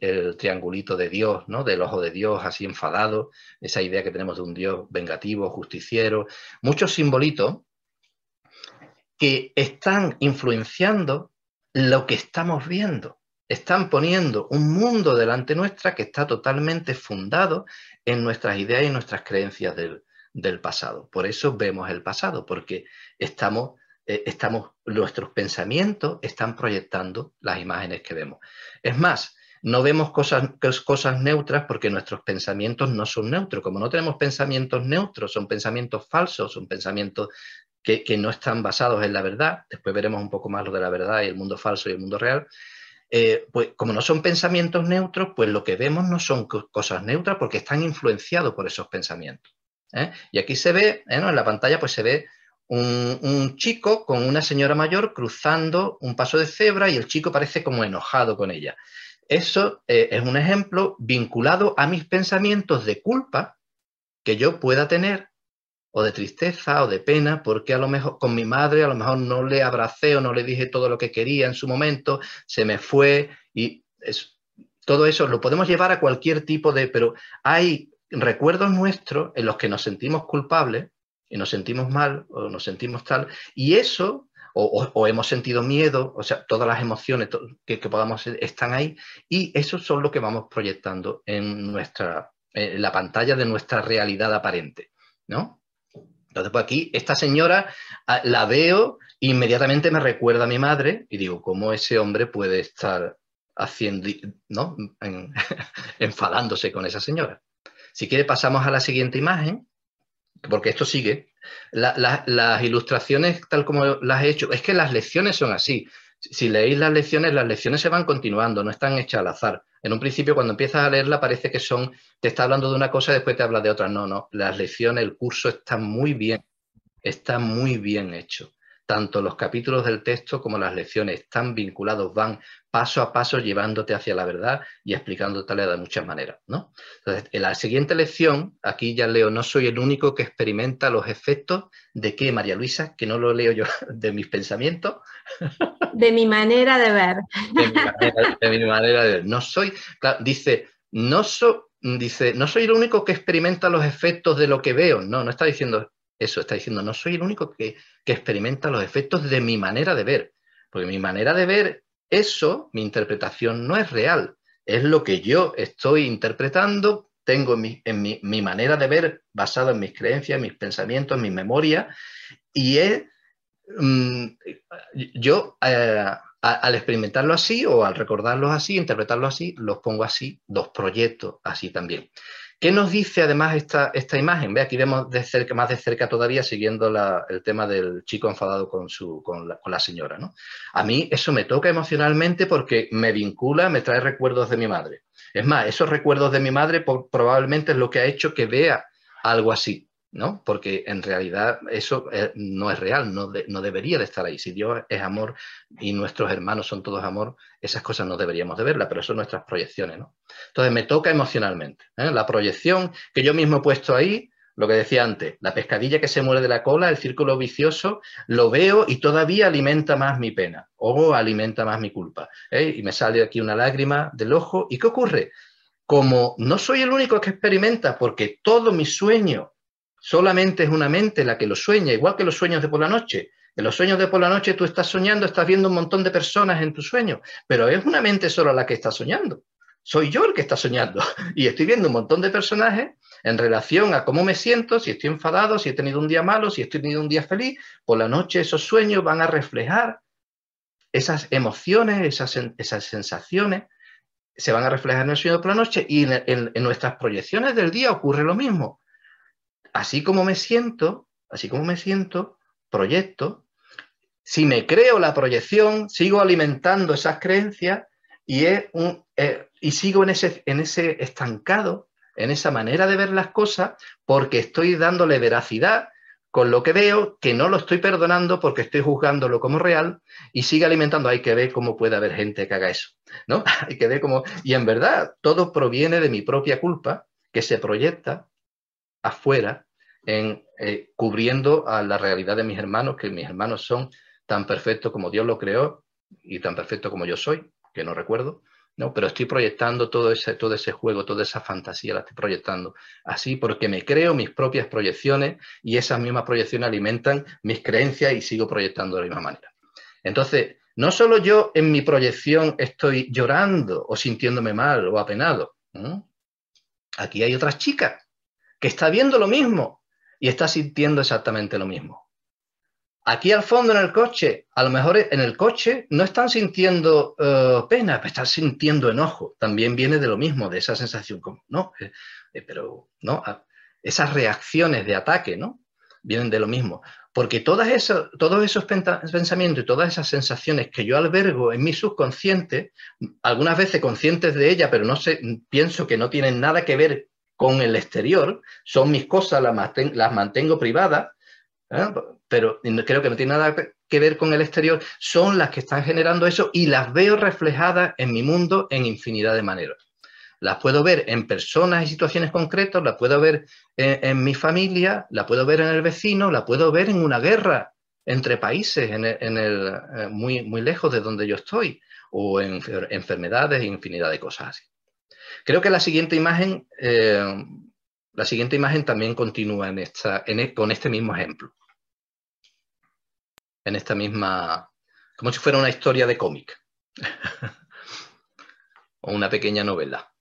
el, triangulito de Dios, ¿no? del ojo de Dios así enfadado, esa idea que tenemos de un Dios vengativo, justiciero, muchos simbolitos que están influenciando lo que estamos viendo. Están poniendo un mundo delante nuestra que está totalmente fundado en nuestras ideas y nuestras creencias del, del pasado. Por eso vemos el pasado, porque estamos, eh, estamos, nuestros pensamientos están proyectando las imágenes que vemos. Es más, no vemos cosas, cosas neutras porque nuestros pensamientos no son neutros. Como no tenemos pensamientos neutros, son pensamientos falsos, son pensamientos que, no están basados en la verdad. Después veremos un poco más lo de la verdad y el mundo falso y el mundo real. Eh, pues como no son pensamientos neutros, pues lo que vemos no son cosas neutras porque están influenciados por esos pensamientos. ¿Eh? Y aquí se ve, ¿eh? en la pantalla, pues se ve un, chico con una señora mayor cruzando un paso de cebra y el chico parece como enojado con ella. Eso eh, es un ejemplo vinculado a mis pensamientos de culpa que yo pueda tener o de tristeza o de pena, porque a lo mejor con mi madre a lo mejor no le abracé o no le dije todo lo que quería en su momento, se me fue y todo eso lo podemos llevar a cualquier tipo de, pero hay recuerdos nuestros en los que nos sentimos culpables y nos sentimos mal o nos sentimos tal, y eso, o, hemos sentido miedo, o sea, todas las emociones que, podamos están ahí, y eso son lo que vamos proyectando en nuestra, en la pantalla de nuestra realidad aparente, ¿no? Entonces, pues aquí, esta señora ah, la veo, inmediatamente me recuerda a mi madre y digo, ¿cómo ese hombre puede estar haciendo, ¿no? enfadándose con esa señora? Si quiere, pasamos a la siguiente imagen, porque esto sigue. las ilustraciones, tal como las he hecho, es que las lecciones son así. Si leéis las lecciones, las lecciones se van continuando, no están hechas al azar. En un principio, cuando empiezas a leerla, parece que son, te está hablando de una cosa después te habla de otra. No, no, las lecciones, el curso está muy bien, está muy bien hecho tanto los capítulos del texto como las lecciones están vinculados, van paso a paso llevándote hacia la verdad y explicándotela de muchas maneras. ¿no? Entonces, en la siguiente lección, aquí ya leo, no soy el único que experimenta los efectos de qué, María Luisa, que no lo leo yo, de mis pensamientos. De mi manera de ver. De mi manera de, ver. No soy, dice, no, dice, no soy el único que experimenta los efectos de lo que veo. No, no está diciendo eso, está diciendo, no soy el único que, experimenta los efectos de mi manera de ver, porque mi manera de ver, eso, mi interpretación no es real, es lo que yo estoy interpretando, tengo en mi, manera de ver basado en mis creencias, mis pensamientos, en mi memoria, y es, mm, yo eh, al experimentarlo así o al recordarlos así, interpretarlo así, los pongo así, los proyectos así también. ¿Qué nos dice además esta, esta imagen? Ve, aquí vemos más de cerca todavía siguiendo el tema del chico enfadado con, su, con, la, señora. ¿no? A mí eso me toca emocionalmente porque me vincula, me trae recuerdos de mi madre. Es más, esos recuerdos de mi madre probablemente es lo que ha hecho que vea algo así. ¿No? Porque en realidad eso eh, no es real, no, no, debería de estar ahí. Si Dios es amor y nuestros hermanos son todos amor, esas cosas no deberíamos de verlas, pero son nuestras proyecciones, ¿no? Entonces me toca emocionalmente. ¿eh? La proyección que yo mismo he puesto ahí, lo que decía antes, la pescadilla que se muere de la cola, el círculo vicioso, lo veo y todavía alimenta más mi pena o alimenta más mi culpa. ¿eh? Y me sale aquí una lágrima del ojo. ¿Y qué ocurre? Como no soy el único que experimenta, porque todo mi sueño Solamente es una mente la que lo sueña, igual que los sueños de por la noche. En los sueños de por la noche tú estás soñando, estás viendo un montón de personas en tu sueño, pero es una mente solo la que está soñando. Soy yo el que está soñando y estoy viendo un montón de personajes en relación a cómo me siento, si estoy enfadado, si he tenido un día malo, si he tenido un día feliz. Por la noche esos sueños van a reflejar esas emociones, esas, sensaciones, se van a reflejar en el sueño por la noche y en nuestras proyecciones del día ocurre lo mismo así como me siento, así como me siento, proyecto, si me creo la proyección, sigo alimentando esas creencias y, eh, sigo en ese, en ese estancado, en esa manera de ver las cosas, porque estoy dándole veracidad con lo que veo, que no lo estoy perdonando porque estoy juzgándolo como real y sigue alimentando. Hay que ver cómo puede haber gente que haga eso, ¿no? Hay que ver cómo... Y en verdad, todo proviene de mi propia culpa que se proyecta afuera en eh, cubriendo a la realidad de mis hermanos, que mis hermanos son tan perfectos como Dios lo creó y tan perfectos como yo soy, que no recuerdo, ¿no? Pero estoy proyectando todo ese, todo ese juego, toda esa fantasía, la estoy proyectando así porque me creo mis propias proyecciones y esas mismas proyecciones alimentan mis creencias y sigo proyectando de la misma manera. Entonces, no solo yo en mi proyección estoy llorando o sintiéndome mal o apenado. Aquí hay otras chicas que está viendo lo mismo y está sintiendo exactamente lo mismo. Aquí al fondo en el coche, a lo mejor en el coche no están sintiendo eh, pena, pero están sintiendo enojo. También viene de lo mismo, de esa sensación como, no, eh, eh, pero no, esas reacciones de ataque, ¿no? Vienen de lo mismo. Porque todas todos esos pensamientos y todas esas sensaciones que yo albergo en mi subconsciente, algunas veces conscientes de ella, pero no pienso que no tienen nada que ver con el exterior, son mis cosas, las, mantengo privadas, ¿eh? pero creo que no tiene nada que ver con el exterior, son las que están generando eso y las veo reflejadas en mi mundo en infinidad de maneras. Las puedo ver en personas y situaciones concretas, las puedo ver en, mi familia, la puedo ver en el vecino, la puedo ver en una guerra entre países, en el, eh, muy, muy lejos de donde yo estoy, o en enfermedades e infinidad de cosas así. Creo que la siguiente imagen, eh, la siguiente imagen también continúa en esta, e, con este mismo ejemplo. En esta misma, como si fuera una historia de cómic. o una pequeña novela.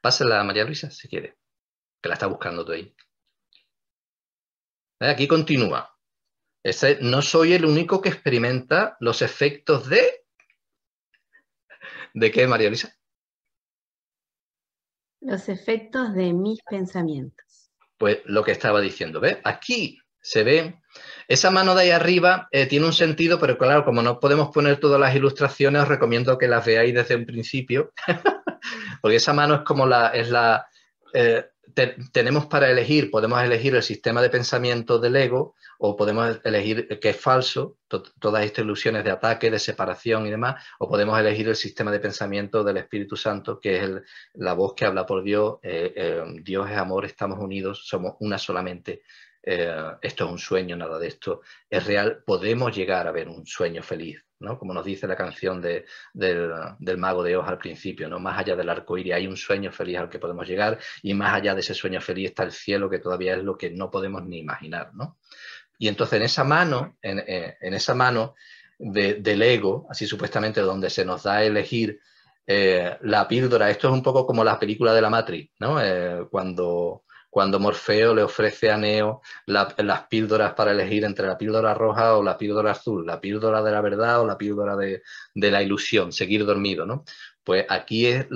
Pásala a María Luisa si quiere, que la está buscando tú ahí. Eh, aquí continúa. no soy el único que experimenta los efectos de... ¿De qué, María Luisa? Los efectos de mis pensamientos. Pues lo que estaba diciendo, ¿ves? Aquí se ve, esa mano de ahí arriba eh, tiene un sentido, pero claro, como no podemos poner todas las ilustraciones, os recomiendo que las veáis desde un principio, porque esa mano es como la, es la, eh, tenemos para elegir, podemos elegir el sistema de pensamiento del ego o podemos elegir que es falso, todas estas ilusiones de ataque, de separación y demás, o podemos elegir el sistema de pensamiento del Espíritu Santo, que es la voz que habla por Dios, eh, eh, Dios es amor, estamos unidos, somos una solamente, eh, esto es un sueño, nada de esto es real, podemos llegar a ver un sueño feliz, como nos dice la canción del, mago de Oz al principio, ¿no? Más allá del arco iris hay un sueño feliz al que podemos llegar y más allá de ese sueño feliz está el cielo que todavía es lo que no podemos ni imaginar, Y entonces en esa mano, en, esa mano del ego, así supuestamente donde se nos da a elegir eh, la píldora, esto es un poco como la película de la Matrix, ¿no? Eh, cuando cuando Morfeo le ofrece a Neo las píldoras para elegir entre la píldora roja o la píldora azul, la píldora de la verdad o la píldora de, la ilusión, seguir dormido, ¿no? Pues aquí es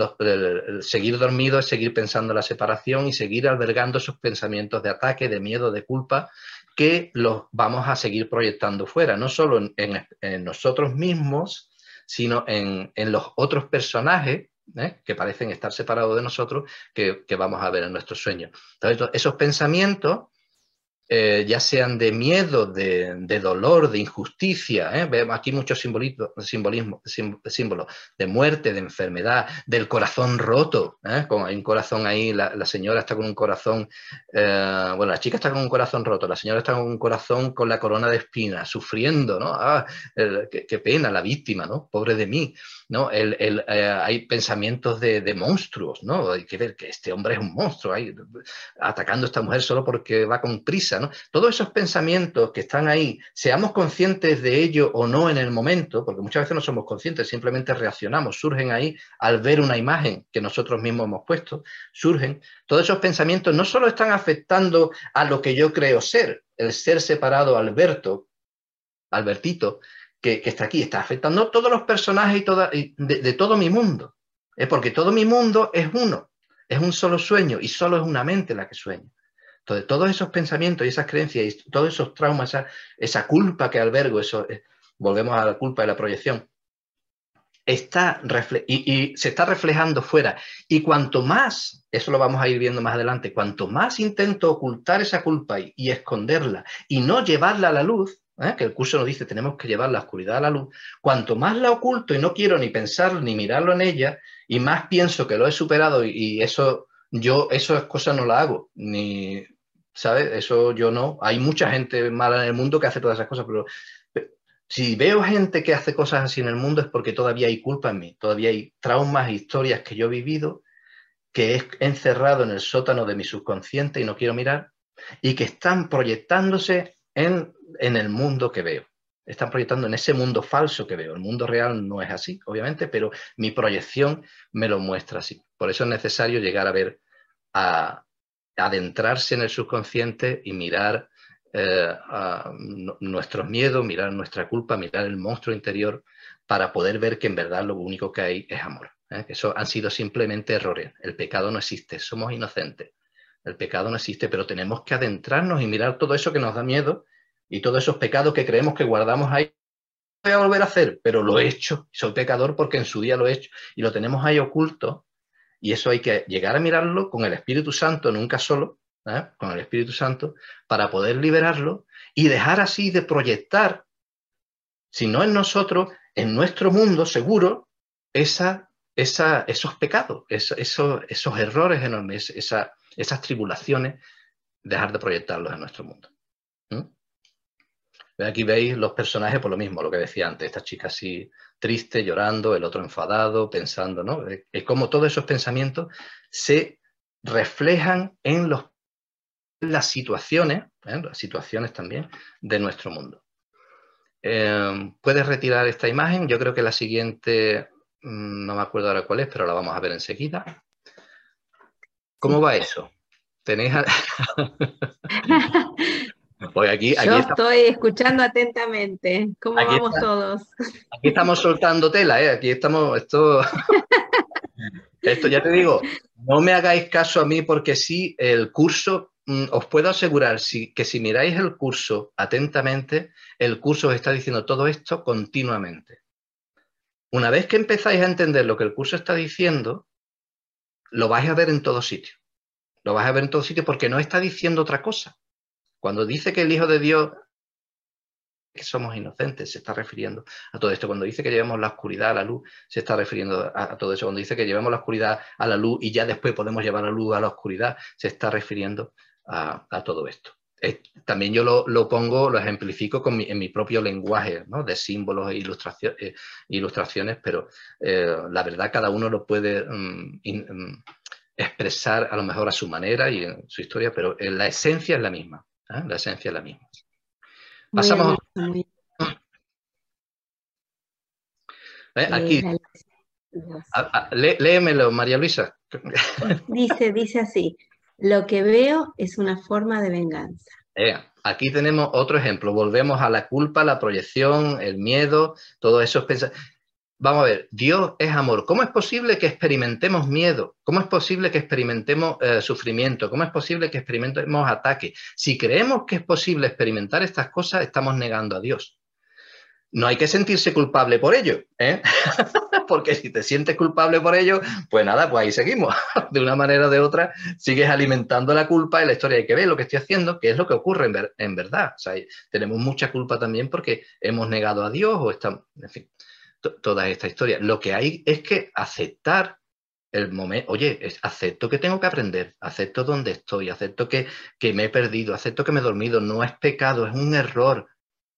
seguir dormido es seguir pensando en la separación y seguir albergando esos pensamientos de ataque, de miedo, de culpa, que los vamos a seguir proyectando fuera, no solo en, nosotros mismos, sino en, los otros personajes ¿eh? que parecen estar separados de nosotros, que, que, vamos a ver en nuestros sueños. Entonces, esos pensamientos eh, ya sean de miedo, de, dolor, de injusticia. ¿eh? Vemos aquí muchos simbolismo, simbolismo, símbolos de muerte, de enfermedad, del corazón roto. ¿eh? Como hay un corazón ahí, la, señora está con un corazón, bueno, la chica está con un corazón roto, la señora está con un corazón con la corona de espinas, sufriendo, ¿no? Ah, qué, pena, la víctima, ¿no? Pobre de mí, ¿no? El, hay pensamientos de, monstruos, ¿no? Hay que ver que este hombre es un monstruo, hay, atacando a esta mujer solo porque va con prisa todos esos pensamientos que están ahí, seamos conscientes de ello o no en el momento, porque muchas veces no somos conscientes, simplemente reaccionamos, surgen ahí al ver una imagen que nosotros mismos hemos puesto, surgen. Todos esos pensamientos no solo están afectando a lo que yo creo ser, el ser separado Alberto, Albertito, que, está aquí, está afectando a todos los personajes y de, de todo mi mundo. Es porque todo mi mundo es uno, es un solo sueño y solo es una mente la que sueña. Entonces, todos esos pensamientos y esas creencias y todos esos traumas, esa, culpa que albergo, eso, eh, volvemos a la culpa de la proyección, está y, se está reflejando fuera. Y cuanto más, eso lo vamos a ir viendo más adelante, cuanto más intento ocultar esa culpa y, esconderla y no llevarla a la luz, ¿eh? que el curso nos dice tenemos que llevar la oscuridad a la luz, cuanto más la oculto y no quiero ni pensar ni mirarlo en ella, y más pienso que lo he superado y, y eso, yo esas cosas no las hago, ni ¿sabes? Eso yo no. Hay mucha gente mala en el mundo que hace todas esas cosas, pero si veo gente que hace cosas así en el mundo es porque todavía hay culpa en mí, todavía hay traumas, historias que yo he vivido, que he encerrado en el sótano de mi subconsciente y no quiero mirar, y que están proyectándose en, en el mundo que veo. Están proyectando en ese mundo falso que veo. El mundo real no es así, obviamente, pero mi proyección me lo muestra así. Por eso es necesario llegar a ver a, adentrarse en el subconsciente y mirar eh, nuestros miedos, mirar nuestra culpa, mirar el monstruo interior para poder ver que en verdad lo único que hay es amor. ¿eh? Eso han sido simplemente errores. El pecado no existe, somos inocentes. El pecado no existe, pero tenemos que adentrarnos y mirar todo eso que nos da miedo y todos esos pecados que creemos que guardamos ahí. Voy a volver a hacer, pero lo he hecho. Soy pecador porque en su día lo he hecho y lo tenemos ahí oculto y eso hay que llegar a mirarlo con el Espíritu Santo, nunca solo, ¿eh? con el Espíritu Santo, para poder liberarlo y dejar así de proyectar, si no en nosotros, en nuestro mundo seguro, esos pecados, esos errores enormes, esas tribulaciones, dejar de proyectarlos en nuestro mundo. Aquí veis los personajes por lo mismo, lo que decía antes, esta chica así triste, llorando, el otro enfadado, pensando, ¿no? Es como todos esos pensamientos se reflejan en los, las situaciones, ¿eh? las situaciones también de nuestro mundo. Eh, Puedes retirar esta imagen, yo creo que la siguiente, mm, no me acuerdo ahora cuál es, pero la vamos a ver enseguida. ¿Cómo va eso? ¿Tenéis... aquí, Yo estoy escuchando atentamente. ¿Cómo vamos todos? Aquí estamos soltando tela, ¿eh? Aquí estamos, esto... esto ya te digo, no me hagáis caso a mí porque sí, el curso, mm, os puedo asegurar que si miráis el curso atentamente, el curso os está diciendo todo esto continuamente. Una vez que empezáis a entender lo que el curso está diciendo, lo vais a ver en todo sitio. Lo vais a ver en todo sitio porque no está diciendo otra cosa. Cuando dice que el Hijo de Dios, que somos inocentes, se está refiriendo a todo esto. Cuando dice que llevamos la oscuridad a la luz, se está refiriendo a, todo eso. Cuando dice que llevamos la oscuridad a la luz y ya después podemos llevar la luz a la oscuridad, se está refiriendo a, todo esto. también yo lo, pongo, lo ejemplifico en mi propio lenguaje de símbolos e eh, ilustraciones, pero eh, la verdad cada uno lo puede mm, mm, expresar a lo mejor a su manera y en su historia, pero la esencia es la misma. ¿Eh? La esencia es la misma. Pasamos. ¿Eh? Aquí. léemelo, María Luisa. Dice, dice así, lo que veo es una forma de venganza. Eh, aquí tenemos otro ejemplo. Volvemos a la culpa, la proyección, el miedo, todos esos pensamientos. Vamos a ver, Dios es amor. ¿Cómo es posible que experimentemos miedo? ¿Cómo es posible que experimentemos eh, sufrimiento? ¿Cómo es posible que experimentemos ataque? Si creemos que es posible experimentar estas cosas, estamos negando a Dios. No hay que sentirse culpable por ello, ¿eh? porque si te sientes culpable por ello, pues nada, pues ahí seguimos. De una manera o de otra, sigues alimentando la culpa y la historia hay que ver lo que estoy haciendo, que es lo que ocurre en, verdad. O sea, tenemos mucha culpa también porque hemos negado a Dios o estamos, en fin toda esta historia. Lo que hay es que aceptar el momento, oye, acepto que tengo que aprender, acepto dónde estoy, acepto que, me he perdido, acepto que me he dormido, no es pecado, es un error.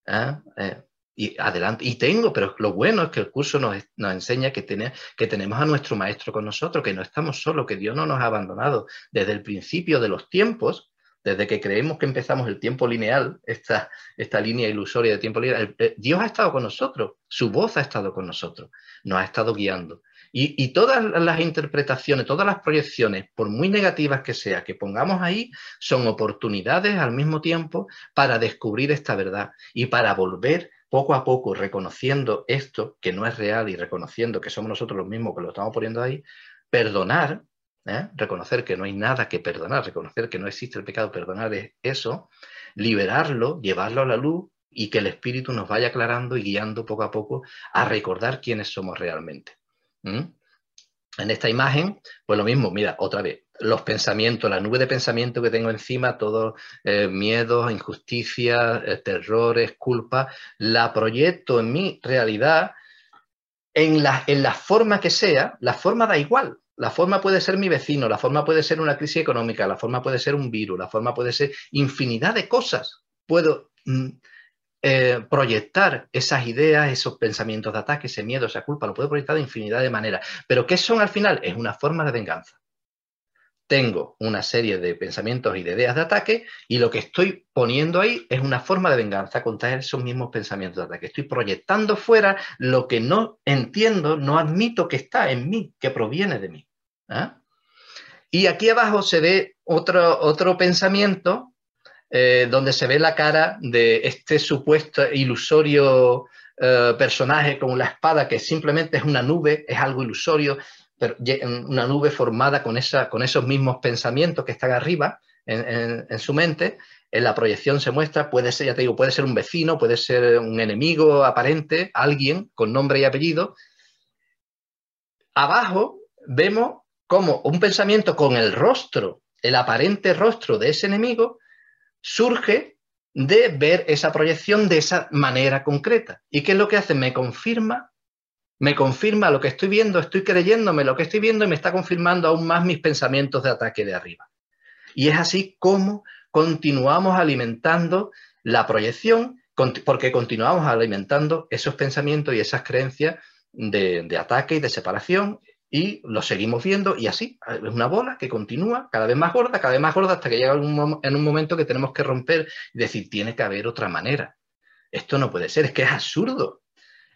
¿eh? Eh, y adelante, y tengo, pero lo bueno es que el curso nos, enseña que, que tenemos a nuestro maestro con nosotros, que no estamos solos, que Dios no nos ha abandonado desde el principio de los tiempos, desde que creemos que empezamos el tiempo lineal, esta, esta línea ilusoria de tiempo lineal, Dios ha estado con nosotros, su voz ha estado con nosotros, nos ha estado guiando. Y, todas las interpretaciones, todas las proyecciones, por muy negativas que sea, que pongamos ahí, son oportunidades al mismo tiempo para descubrir esta verdad y para volver poco a poco, reconociendo esto que no es real y reconociendo que somos nosotros los mismos que lo estamos poniendo ahí, perdonar ¿eh? reconocer que no hay nada que perdonar, reconocer que no existe el pecado, perdonar es eso, liberarlo, llevarlo a la luz y que el Espíritu nos vaya aclarando y guiando poco a poco a recordar quiénes somos realmente. En esta imagen, pues lo mismo, mira, otra vez, los pensamientos, la nube de pensamiento que tengo encima, todos eh, miedos, injusticias, eh, terrores, culpa, la proyecto en mi realidad en la, en la forma que sea, la forma da igual, la forma puede ser mi vecino, la forma puede ser una crisis económica, la forma puede ser un virus, la forma puede ser infinidad de cosas. Puedo mm, eh, proyectar esas ideas, esos pensamientos de ataque, ese miedo, esa culpa, lo puedo proyectar de infinidad de maneras. Pero ¿qué son al final? Es una forma de venganza. Tengo una serie de pensamientos y de ideas de ataque y lo que estoy poniendo ahí es una forma de venganza contra esos mismos pensamientos de ataque. Estoy proyectando fuera lo que no entiendo, no admito que está en mí, que proviene de mí. ¿Ah? Y aquí abajo se ve otro, otro pensamiento eh, donde se ve la cara de este supuesto ilusorio eh, personaje con la espada que simplemente es una nube, es algo ilusorio, pero una nube formada con, esa, con esos mismos pensamientos que están arriba en, en, su mente. En la proyección se muestra, puede ser, ya te digo, puede ser un vecino, puede ser un enemigo aparente, alguien con nombre y apellido. Abajo vemos como un pensamiento con el rostro, el aparente rostro de ese enemigo, surge de ver esa proyección de esa manera concreta. ¿Y qué es lo que hace? Me confirma, me confirma lo que estoy viendo, estoy creyéndome lo que estoy viendo y me está confirmando aún más mis pensamientos de ataque de arriba. Y es así como continuamos alimentando la proyección, porque continuamos alimentando esos pensamientos y esas creencias de, de ataque y de separación y lo seguimos viendo y así, es una bola que continúa cada vez más gorda, cada vez más gorda, hasta que llega en un momento que tenemos que romper y decir, tiene que haber otra manera. Esto no puede ser, es que es absurdo.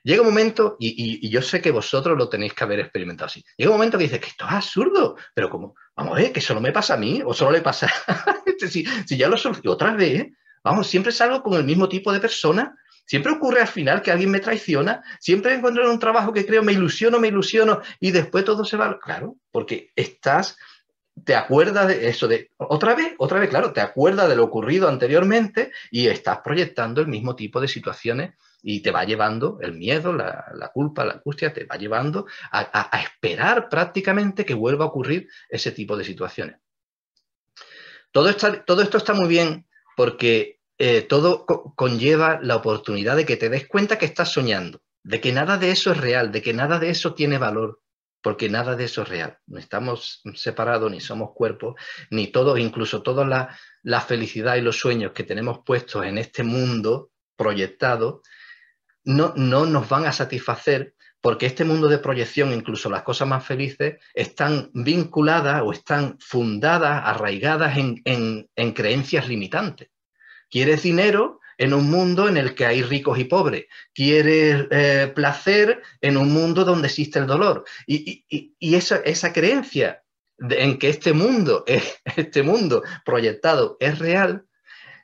Llega un momento, y, yo sé que vosotros lo tenéis que haber experimentado así, llega un momento que dices que esto es absurdo, pero como, vamos a ver, que solo me pasa a mí o solo le pasa, si, si ya lo soluciono otra vez, vamos, siempre salgo con el mismo tipo de persona Siempre ocurre al final que alguien me traiciona, siempre encuentro en un trabajo que creo, me ilusiono, me ilusiono y después todo se va. Claro, porque estás, te acuerdas de eso, de otra vez, otra vez, claro, te acuerdas de lo ocurrido anteriormente y estás proyectando el mismo tipo de situaciones y te va llevando el miedo, la, culpa, la angustia, te va llevando a, esperar prácticamente que vuelva a ocurrir ese tipo de situaciones. Todo esto está muy bien porque eh, todo conlleva la oportunidad de que te des cuenta que estás soñando, de que nada de eso es real, de que nada de eso tiene valor, porque nada de eso es real. No estamos separados, ni somos cuerpos, ni todos, incluso toda la, la felicidad y los sueños que tenemos puestos en este mundo proyectado, no, no nos van a satisfacer porque este mundo de proyección, incluso las cosas más felices, están vinculadas o están fundadas, arraigadas en, en creencias limitantes. Quieres dinero en un mundo en el que hay ricos y pobres. Quieres eh, placer en un mundo donde existe el dolor. Y, esa, creencia en que este mundo, este mundo proyectado es real,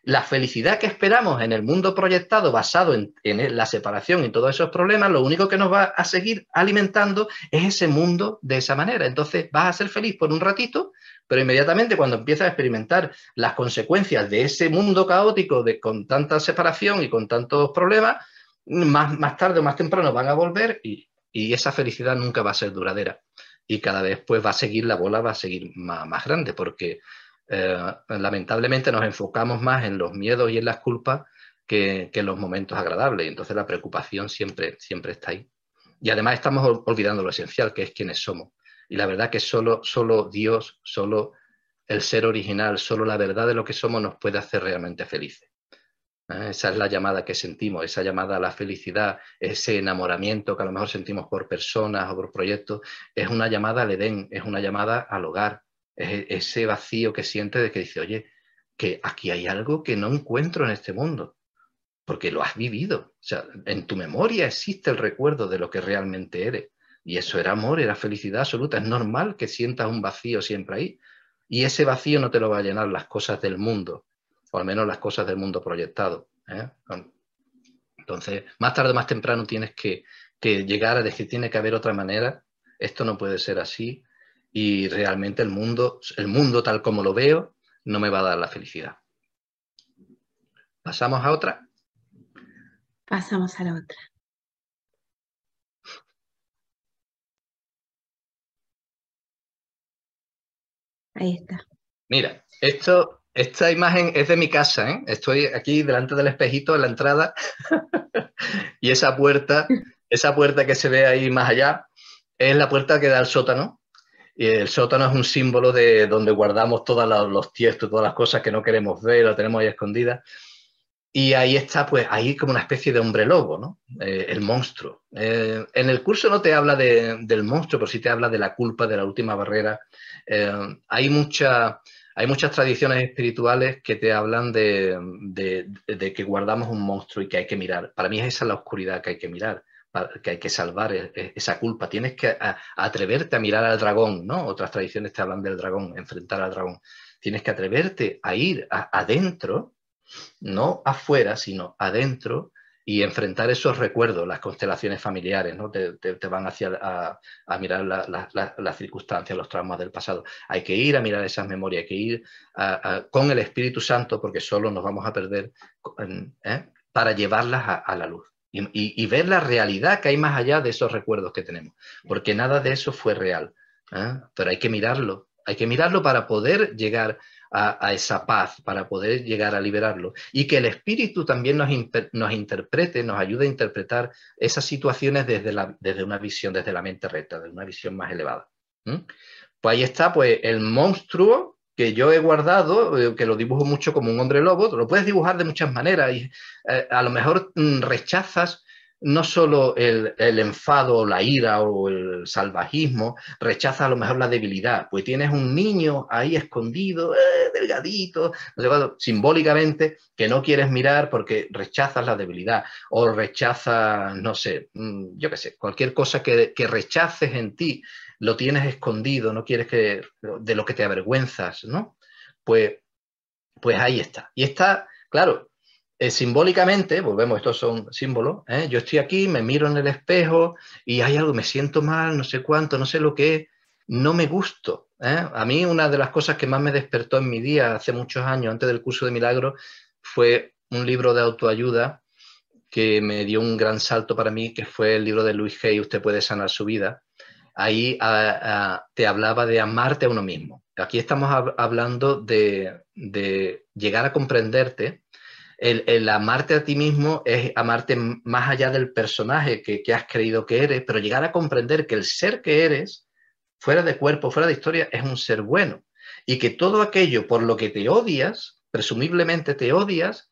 la felicidad que esperamos en el mundo proyectado basado en, la separación y todos esos problemas, lo único que nos va a seguir alimentando es ese mundo de esa manera. Entonces vas a ser feliz por un ratito, pero inmediatamente cuando empiezas a experimentar las consecuencias de ese mundo caótico de, con tanta separación y con tantos problemas, más, más tarde o más temprano van a volver y, esa felicidad nunca va a ser duradera. Y cada vez pues va a seguir, la bola va a seguir más, grande, porque eh, lamentablemente nos enfocamos más en los miedos y en las culpas que, en los momentos agradables. Y entonces la preocupación siempre, siempre está ahí. Y además estamos olvidando lo esencial, que es quiénes somos. Y la verdad que solo, solo Dios, solo el ser original, solo la verdad de lo que somos nos puede hacer realmente felices. ¿Eh? Esa es la llamada que sentimos, esa llamada a la felicidad, ese enamoramiento que a lo mejor sentimos por personas o por proyectos, es una llamada al Edén, es una llamada al hogar, es ese vacío que siente de que dice, oye, que aquí hay algo que no encuentro en este mundo, porque lo has vivido. O sea, en tu memoria existe el recuerdo de lo que realmente eres. Y eso era amor, era felicidad absoluta. Es normal que sientas un vacío siempre ahí. Y ese vacío no te lo va a llenar las cosas del mundo, o al menos las cosas del mundo proyectado. ¿eh? Entonces, más tarde o más temprano tienes que, que llegar a decir, tiene que haber otra manera, esto no puede ser así, y realmente el mundo, el mundo tal como lo veo, no me va a dar la felicidad. ¿Pasamos a otra? Pasamos a la otra. Ahí está. Mira, esto, esta imagen es de mi casa, ¿eh? Estoy aquí delante del espejito en la entrada y esa puerta, esa puerta que se ve ahí más allá, es la puerta que da al sótano y el sótano es un símbolo de donde guardamos todos los tiestos, todas las cosas que no queremos ver, lo tenemos ahí escondidas. Y ahí está, pues, ahí como una especie de hombre lobo, ¿no? Eh, el monstruo. Eh, en el curso no te habla del monstruo, pero sí te habla de la culpa, de la última barrera. Eh, hay, hay muchas tradiciones espirituales que te hablan de, que guardamos un monstruo y que hay que mirar. Para mí es esa la oscuridad que hay que mirar que hay que salvar esa culpa. Tienes que atreverte a mirar al dragón, ¿no? Otras tradiciones te hablan del dragón, enfrentar al dragón. Tienes que atreverte a ir adentro, no afuera, sino adentro y enfrentar esos recuerdos, las constelaciones familiares, ¿no? Te, van hacia a, mirar las circunstancias, los traumas del pasado. Hay que ir a mirar esas memorias, hay que ir con el Espíritu Santo, porque solo nos vamos a perder ¿eh? para llevarlas a la luz y, ver la realidad que hay más allá de esos recuerdos que tenemos, porque nada de eso fue real. ¿eh? Pero hay que mirarlo, hay que mirarlo para poder llegar a, esa paz, para poder llegar a liberarlo. Y que el espíritu también nos, nos interprete, nos ayude a interpretar esas situaciones desde, la, desde una visión, desde la mente recta, desde una visión más elevada. Pues ahí está, pues el monstruo que yo he guardado, eh, que lo dibujo mucho como un hombre lobo, lo puedes dibujar de muchas maneras y eh, a lo mejor mm, rechazas no solo el, enfado o la ira o el salvajismo, rechazas a lo mejor la debilidad, pues tienes un niño ahí escondido, eh, delgadito, simbólicamente, que no quieres mirar porque rechazas la debilidad o rechazas, no sé, mm, yo qué sé, cualquier cosa que, que rechaces en ti lo tienes escondido, no quieres que, de lo que te avergüenzas, ¿no? Pues, pues ahí está. Y está, claro, eh, simbólicamente, volvemos, estos son símbolos, ¿eh? yo estoy aquí, me miro en el espejo y hay algo, me siento mal, no sé cuánto, no sé lo que no me gusto. ¿eh? A mí una de las cosas que más me despertó en mi día hace muchos años, antes del curso de milagro, fue un libro de autoayuda que me dio un gran salto para mí, que fue el libro de Luis Hay, Usted puede sanar su vida ahí ah, ah, te hablaba de amarte a uno mismo. Aquí estamos hablando de, llegar a comprenderte. El, amarte a ti mismo es amarte más allá del personaje que, que has creído que eres, pero llegar a comprender que el ser que eres, fuera de cuerpo, fuera de historia, es un ser bueno. Y que todo aquello por lo que te odias, presumiblemente te odias,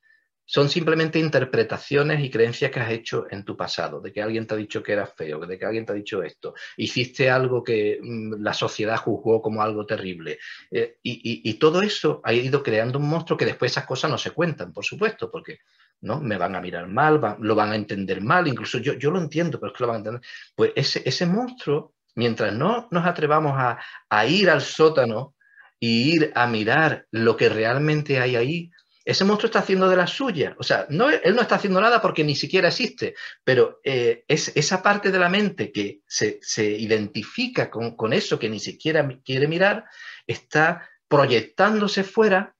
son simplemente interpretaciones y creencias que has hecho en tu pasado, de que alguien te ha dicho que eras feo, de que alguien te ha dicho esto, hiciste algo que mm, la sociedad juzgó como algo terrible. Eh, y, todo eso ha ido creando un monstruo que después esas cosas no se cuentan, por supuesto, porque ¿no? me van a mirar mal, lo van a entender mal, incluso yo, yo lo entiendo, pero es que lo van a entender. Pues ese, ese monstruo, mientras no nos atrevamos a, a ir al sótano y ir a mirar lo que realmente hay ahí, ese monstruo está haciendo de la suya. O sea, no, él no está haciendo nada porque ni siquiera existe, pero eh, es esa parte de la mente que se, identifica con, eso que ni siquiera quiere mirar, está proyectándose fuera,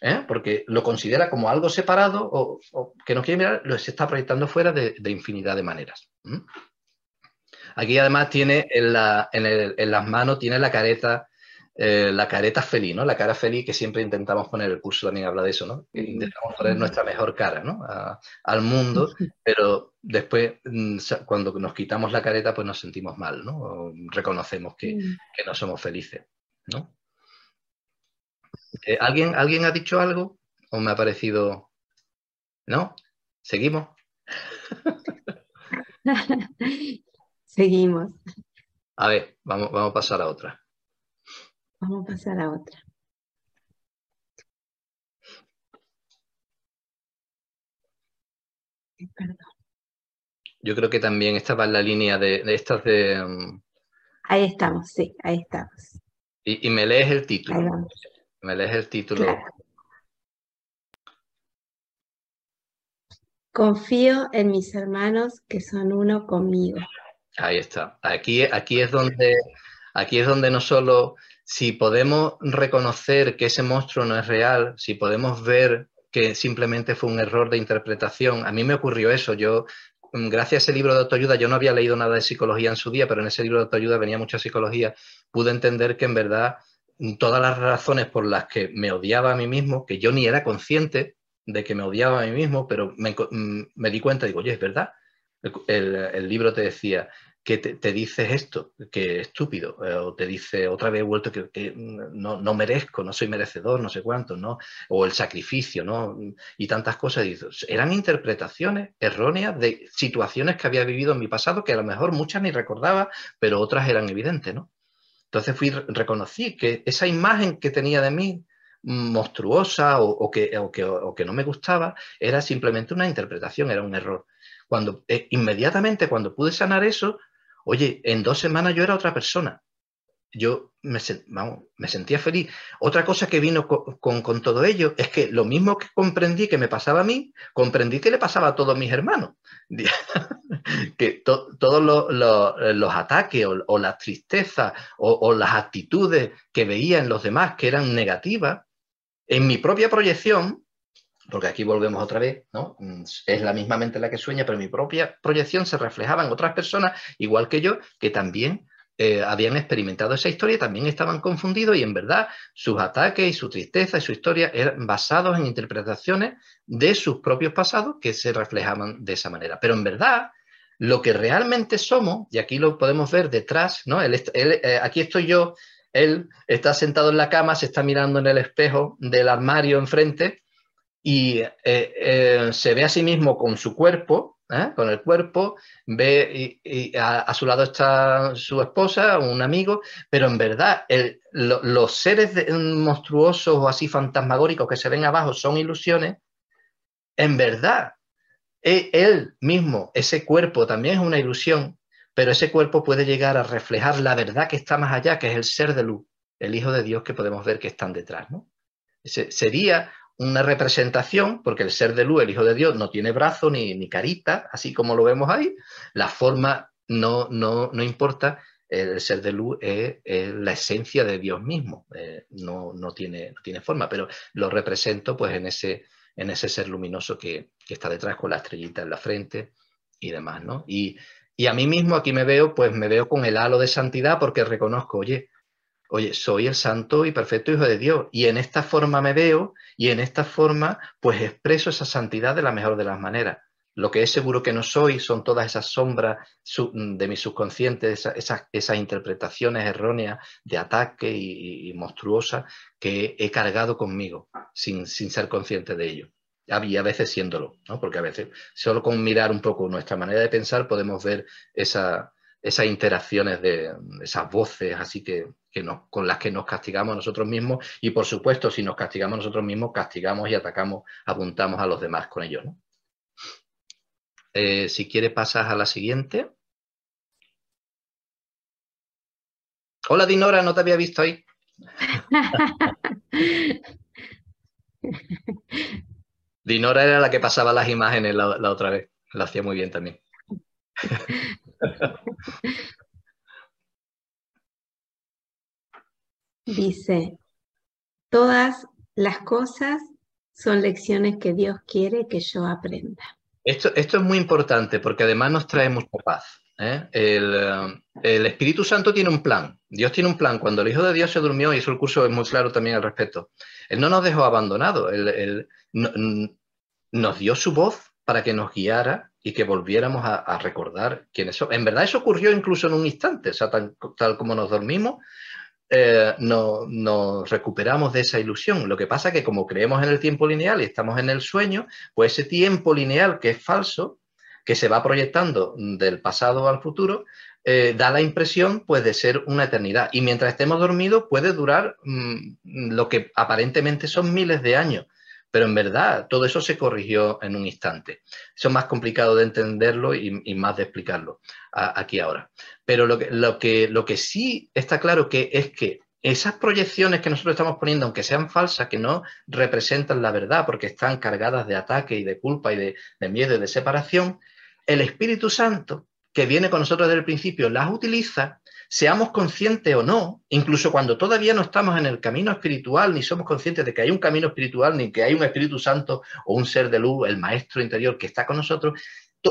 ¿eh? porque lo considera como algo separado o, que no quiere mirar, lo está proyectando fuera de, infinidad de maneras. Aquí además tiene en, en las manos, tiene la careta eh, la careta feliz, ¿no? La cara feliz que siempre intentamos poner, el curso también habla de eso, ¿no? Intentamos poner nuestra mejor cara, ¿no? al mundo, pero después mm, cuando nos quitamos la careta pues nos sentimos mal, ¿no? reconocemos que, no somos felices, ¿no? Eh, ¿alguien, ¿Alguien ha dicho algo? ¿O me ha parecido... ¿No? ¿Seguimos? Seguimos. A ver, vamos, vamos a pasar a otra. Vamos a pasar a otra. Perdón. Yo creo que también estaba en la línea de, estas de... Um, ahí estamos, sí, ahí estamos. Y, me lees el título. Me lees el título. Confío en mis hermanos que son uno conmigo. Ahí está. Aquí, aquí, es donde, aquí es donde no solo si podemos reconocer que ese monstruo no es real, si podemos ver que simplemente fue un error de interpretación, a mí me ocurrió eso, yo mm, gracias a ese libro de autoayuda, yo no había leído nada de psicología en su día, pero en ese libro de autoayuda venía mucha psicología, pude entender que en verdad mm, todas las razones por las que me odiaba a mí mismo, que yo ni era consciente de que me odiaba a mí mismo, pero me, mm, di cuenta, digo, oye, es verdad. el libro te decía, que te, dices esto, que estúpido, eh, o te dice otra vez vuelto que, no, merezco, no soy merecedor, no sé cuánto, ¿no? O el sacrificio, ¿no? Y tantas cosas. eran interpretaciones erróneas de situaciones que había vivido en mi pasado, que a lo mejor muchas ni recordaba, pero otras eran evidentes, ¿no? Entonces fui, reconocí que esa imagen que tenía de mí, monstruosa o, que, o, que, no me gustaba, era simplemente una interpretación, era un error. Cuando eh, inmediatamente cuando pude sanar eso, Oye, en dos semanas yo era otra persona. Yo me, sentía feliz. Otra cosa que vino con, todo ello es que lo mismo que comprendí que me pasaba a mí, comprendí que le pasaba a todos mis hermanos. que todos los ataques o, las tristezas o, las actitudes que veía en los demás que eran negativas, en mi propia proyección, porque aquí volvemos otra vez, ¿no? Mm, es la misma mente la que sueña, pero mi propia proyección se reflejaba en otras personas, igual que yo, que también eh, habían experimentado esa historia también estaban confundidos y en verdad sus ataques y su tristeza y su historia eran basados en interpretaciones de sus propios pasados que se reflejaban de esa manera. Pero en verdad, lo que realmente somos, y aquí lo podemos ver detrás, ¿no? Eh, aquí estoy yo, él está sentado en la cama, se está mirando en el espejo del armario enfrente y eh, eh, se ve a sí mismo con su cuerpo, ¿eh? con el cuerpo, ve y, a, su lado está su esposa, un amigo, pero en verdad los seres monstruosos o así fantasmagóricos que se ven abajo son ilusiones, en verdad e, él mismo, ese cuerpo también es una ilusión, pero ese cuerpo puede llegar a reflejar la verdad que está más allá, que es el ser de luz, el Hijo de Dios que podemos ver que están detrás. ¿no? sería una representación, porque el ser de luz, el Hijo de Dios, no tiene brazo ni, ni carita, así como lo vemos ahí, la forma no, no, no importa, el ser de luz es, la esencia de Dios mismo, eh, no, no, tiene, tiene forma, pero lo represento pues en ese, en ese ser luminoso que, que, está detrás con la estrellita en la frente y demás, ¿no? Y, y a mí mismo aquí me veo, pues me veo con el halo de santidad porque reconozco, oye, oye, soy el santo y perfecto Hijo de Dios, y en esta forma me veo, y en esta forma, pues expreso esa santidad de la mejor de las maneras. Lo que es seguro que no soy son todas esas sombras de mi subconsciente, esas, interpretaciones erróneas de ataque y, monstruosas que he cargado conmigo sin, ser consciente de ello. Y a veces siéndolo, ¿no? porque a veces solo con mirar un poco nuestra manera de pensar podemos ver esa, esas interacciones de esas voces así que, con las que nos castigamos nosotros mismos y por supuesto si nos castigamos nosotros mismos castigamos y atacamos, apuntamos a los demás con ello. Eh, si quiere pasas a la siguiente. Hola Dinora, no te había visto ahí. Dinora era la que pasaba las imágenes la, la otra vez. Lo hacía muy bien también. Dice, todas las cosas son lecciones que Dios quiere que yo aprenda. Esto, esto es muy importante porque además nos trae mucha paz. ¿eh? El, el, Espíritu Santo tiene un plan. Dios tiene un plan. Cuando el Hijo de Dios se durmió, y eso el curso es muy claro también al respecto, Él no nos dejó abandonados. Él, nos dio su voz para que nos guiara y que volviéramos a, recordar quiénes somos. En verdad eso ocurrió incluso en un instante, o sea, tal, como nos dormimos, eh, no, nos recuperamos de esa ilusión. Lo que pasa es que como creemos en el tiempo lineal y estamos en el sueño, pues ese tiempo lineal que es falso, que se va proyectando del pasado al futuro, eh, da la impresión pues, de ser una eternidad. Y mientras estemos dormidos puede durar mm, lo que aparentemente son miles de años. Pero en verdad todo eso se corrigió en un instante. Eso es más complicado de entenderlo y, más de explicarlo aquí ahora. Pero lo que, lo, que, lo que sí está claro que es que esas proyecciones que nosotros estamos poniendo, aunque sean falsas, que no representan la verdad porque están cargadas de ataque y de culpa y de, de miedo y de separación, el Espíritu Santo, que viene con nosotros desde el principio, las utiliza, seamos conscientes o no, incluso cuando todavía no estamos en el camino espiritual, ni somos conscientes de que hay un camino espiritual, ni que hay un Espíritu Santo o un ser de luz, el Maestro interior que está con nosotros,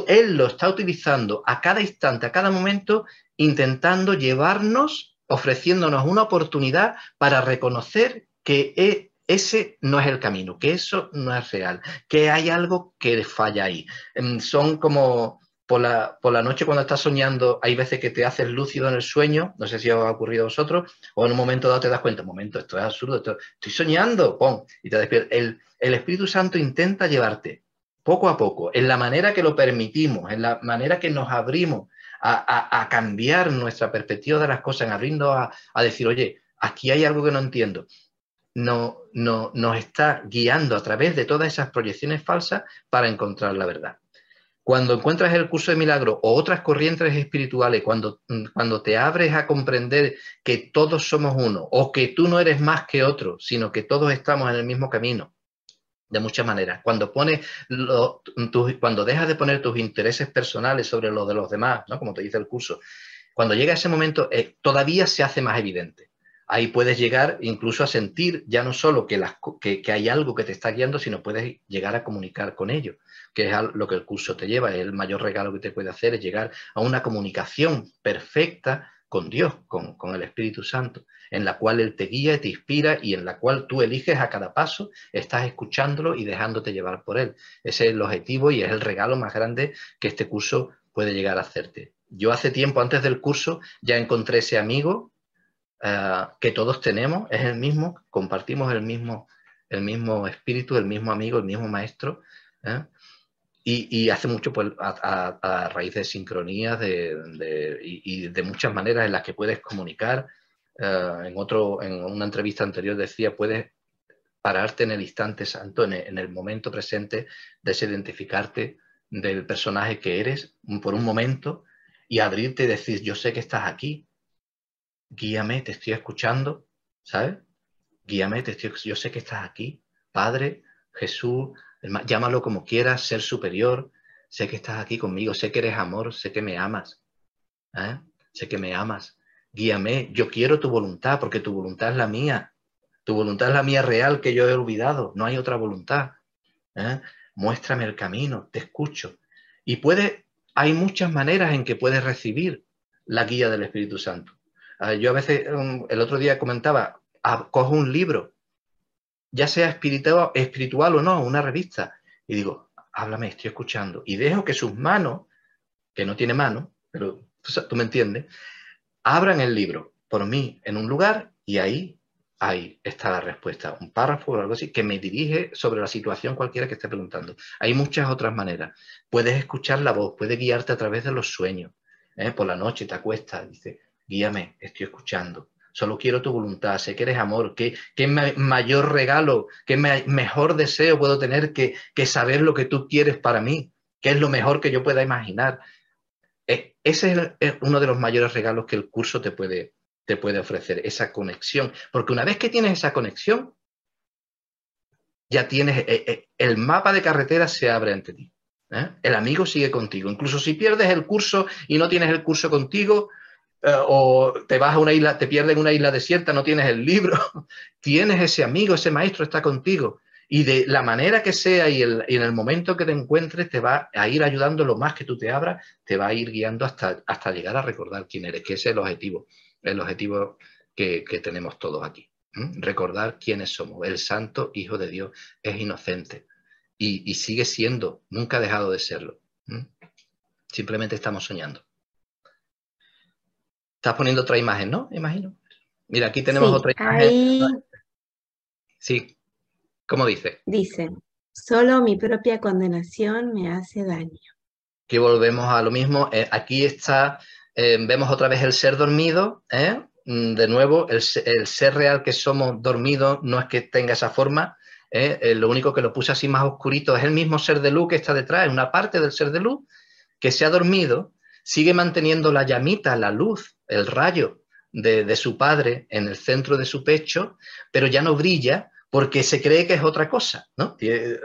Él lo está utilizando a cada instante, a cada momento, intentando llevarnos, ofreciéndonos una oportunidad para reconocer que e, ese no es el camino, que eso no es real, que hay algo que falla ahí. Em, son como por la, noche cuando estás soñando, hay veces que te haces lúcido en el sueño, no sé si os ha ocurrido a vosotros, o en un momento dado te das cuenta, un momento, esto es absurdo, estoy soñando, ¡pum! Y te despiertas. El, Espíritu Santo intenta llevarte poco a poco, en la manera que lo permitimos, en la manera que nos abrimos a, cambiar nuestra perspectiva de las cosas, en abriendo a, a decir, oye, aquí hay algo que no entiendo no, no, nos está guiando a través de todas esas proyecciones falsas para encontrar la verdad. Cuando encuentras el curso de milagro o otras corrientes espirituales, cuando, mm, cuando te abres a comprender que todos somos uno o que tú no eres más que otro, sino que todos estamos en el mismo camino, de muchas maneras. Cuando pones cuando dejas de poner tus intereses personales sobre los de los demás, ¿no? como te dice el curso, cuando llega ese momento, eh, todavía se hace más evidente ahí puedes llegar incluso a sentir ya no solo que, hay algo que te está guiando, sino puedes llegar a comunicar con ello, que es lo que el curso te lleva. El mayor regalo que te puede hacer es llegar a una comunicación perfecta con Dios, con, el Espíritu Santo, en la cual Él te guía, y te inspira y en la cual tú eliges a cada paso, estás escuchándolo y dejándote llevar por Él. Ese es el objetivo y es el regalo más grande que este curso puede llegar a hacerte. Yo hace tiempo, antes del curso, ya encontré ese amigo eh, que todos tenemos, es el mismo, compartimos el mismo, el mismo espíritu, el mismo amigo, el mismo maestro. ¿eh? Y, hace mucho pues, a, raíz de sincronías de, y, de muchas maneras en las que puedes comunicar. Eh, en, otro, en una entrevista anterior decía, puedes pararte en el instante santo, en el, en el momento presente, desidentificarte del personaje que eres por un momento y abrirte y decir, yo sé que estás aquí, guíame, te estoy escuchando, ¿sabes? Guíame, te estoy, yo sé que estás aquí, Padre, Jesús, llámalo como quieras, ser superior, sé que estás aquí conmigo, sé que eres amor, sé que me amas, ¿eh? sé que me amas, guíame, yo quiero tu voluntad porque tu voluntad es la mía, tu voluntad es la mía real que yo he olvidado, no hay otra voluntad. ¿eh? Muéstrame el camino, te escucho. Y puede, hay muchas maneras en que puedes recibir la guía del Espíritu Santo. Ah, yo a veces, um, el otro día comentaba, ah, cojo un libro, ya sea espiritual, o no, una revista, y digo, háblame, estoy escuchando. Y dejo que sus manos, que no tiene mano, pero tú me entiendes, abran el libro por mí en un lugar y ahí, ahí está la respuesta, un párrafo o algo así que me dirige sobre la situación cualquiera que esté preguntando. Hay muchas otras maneras. Puedes escuchar la voz, puedes guiarte a través de los sueños. ¿eh? Por la noche te acuestas, dice, guíame, estoy escuchando. Solo quiero tu voluntad, sé que eres amor. ¿Qué, qué mayor regalo, qué mejor deseo puedo tener que, saber lo que tú quieres para mí? ¿Qué es lo mejor que yo pueda imaginar? E, ese es uno de los mayores regalos que el curso te puede, te puede ofrecer, esa conexión. Porque una vez que tienes esa conexión, ya tienes, eh, eh, el mapa de carretera se abre ante ti. ¿eh? El amigo sigue contigo. Incluso si pierdes el curso y no tienes el curso contigo, o te vas a una isla, te pierdes en una isla desierta, no tienes el libro, tienes ese amigo, ese maestro está contigo. Y de la manera que sea y, en el momento que te encuentres, te va a ir ayudando lo más que tú te abras, te va a ir guiando hasta, hasta llegar a recordar quién eres, que ese es el objetivo, el objetivo que, tenemos todos aquí. Recordar quiénes somos. El santo Hijo de Dios es inocente y, sigue siendo, nunca ha dejado de serlo. Simplemente estamos soñando. Estás poniendo otra imagen, ¿no? Imagino. Mira, aquí tenemos otra imagen. Sí, ¿Cómo dice? Dice, solo mi propia condenación me hace daño. Aquí volvemos a lo mismo. Eh, aquí está, eh, vemos otra vez el ser dormido. ¿eh? Mm, de nuevo, el, ser real que somos dormidos no es que tenga esa forma. lo único que lo puse así más oscurito es el mismo ser de luz que está detrás, es una parte del ser de luz que se ha dormido, sigue manteniendo la llamita, la luz, el rayo de, su padre en el centro de su pecho, pero ya no brilla porque se cree que es otra cosa, ¿no?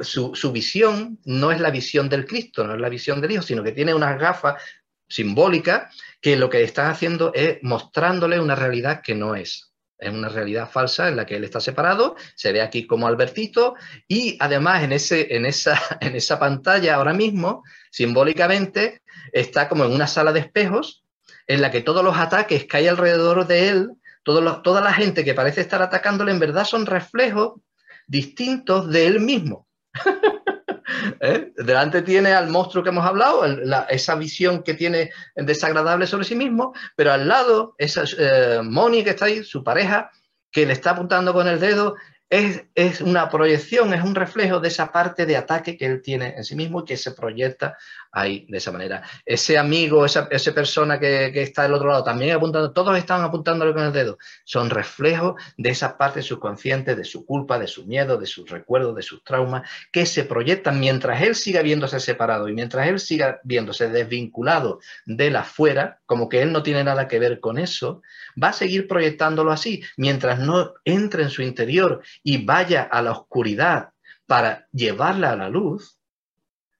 Su, visión no es la visión del Cristo, no es la visión del Hijo, sino que tiene unas gafas simbólicas que lo que están haciendo es mostrándole una realidad que no es. Es una realidad falsa en la que él está separado, se ve aquí como Albertito, y además en, ese, en, esa, en esa pantalla ahora mismo, simbólicamente, está como en una sala de espejos en la que todos los ataques que hay alrededor de él toda la gente que parece estar atacándole en verdad son reflejos distintos de él mismo. ¿Eh? Delante tiene al monstruo que hemos hablado, esa visión que tiene desagradable sobre sí mismo, pero al lado esa eh, Moni que está ahí, su pareja, que le está apuntando con el dedo es, una proyección, es un reflejo de esa parte de ataque que él tiene en sí mismo y que se proyecta ahí de esa manera. Ese amigo, esa, persona que, está del otro lado también apuntando, todos están apuntándole con el dedo. Son reflejos de esa parte subconsciente, de su culpa, de su miedo, de sus recuerdos, de sus traumas, que se proyectan mientras él siga viéndose separado y mientras él siga viéndose desvinculado de la afuera, como que él no tiene nada que ver con eso, va a seguir proyectándolo así, mientras no entre en su interior y vaya a la oscuridad para llevarla a la luz,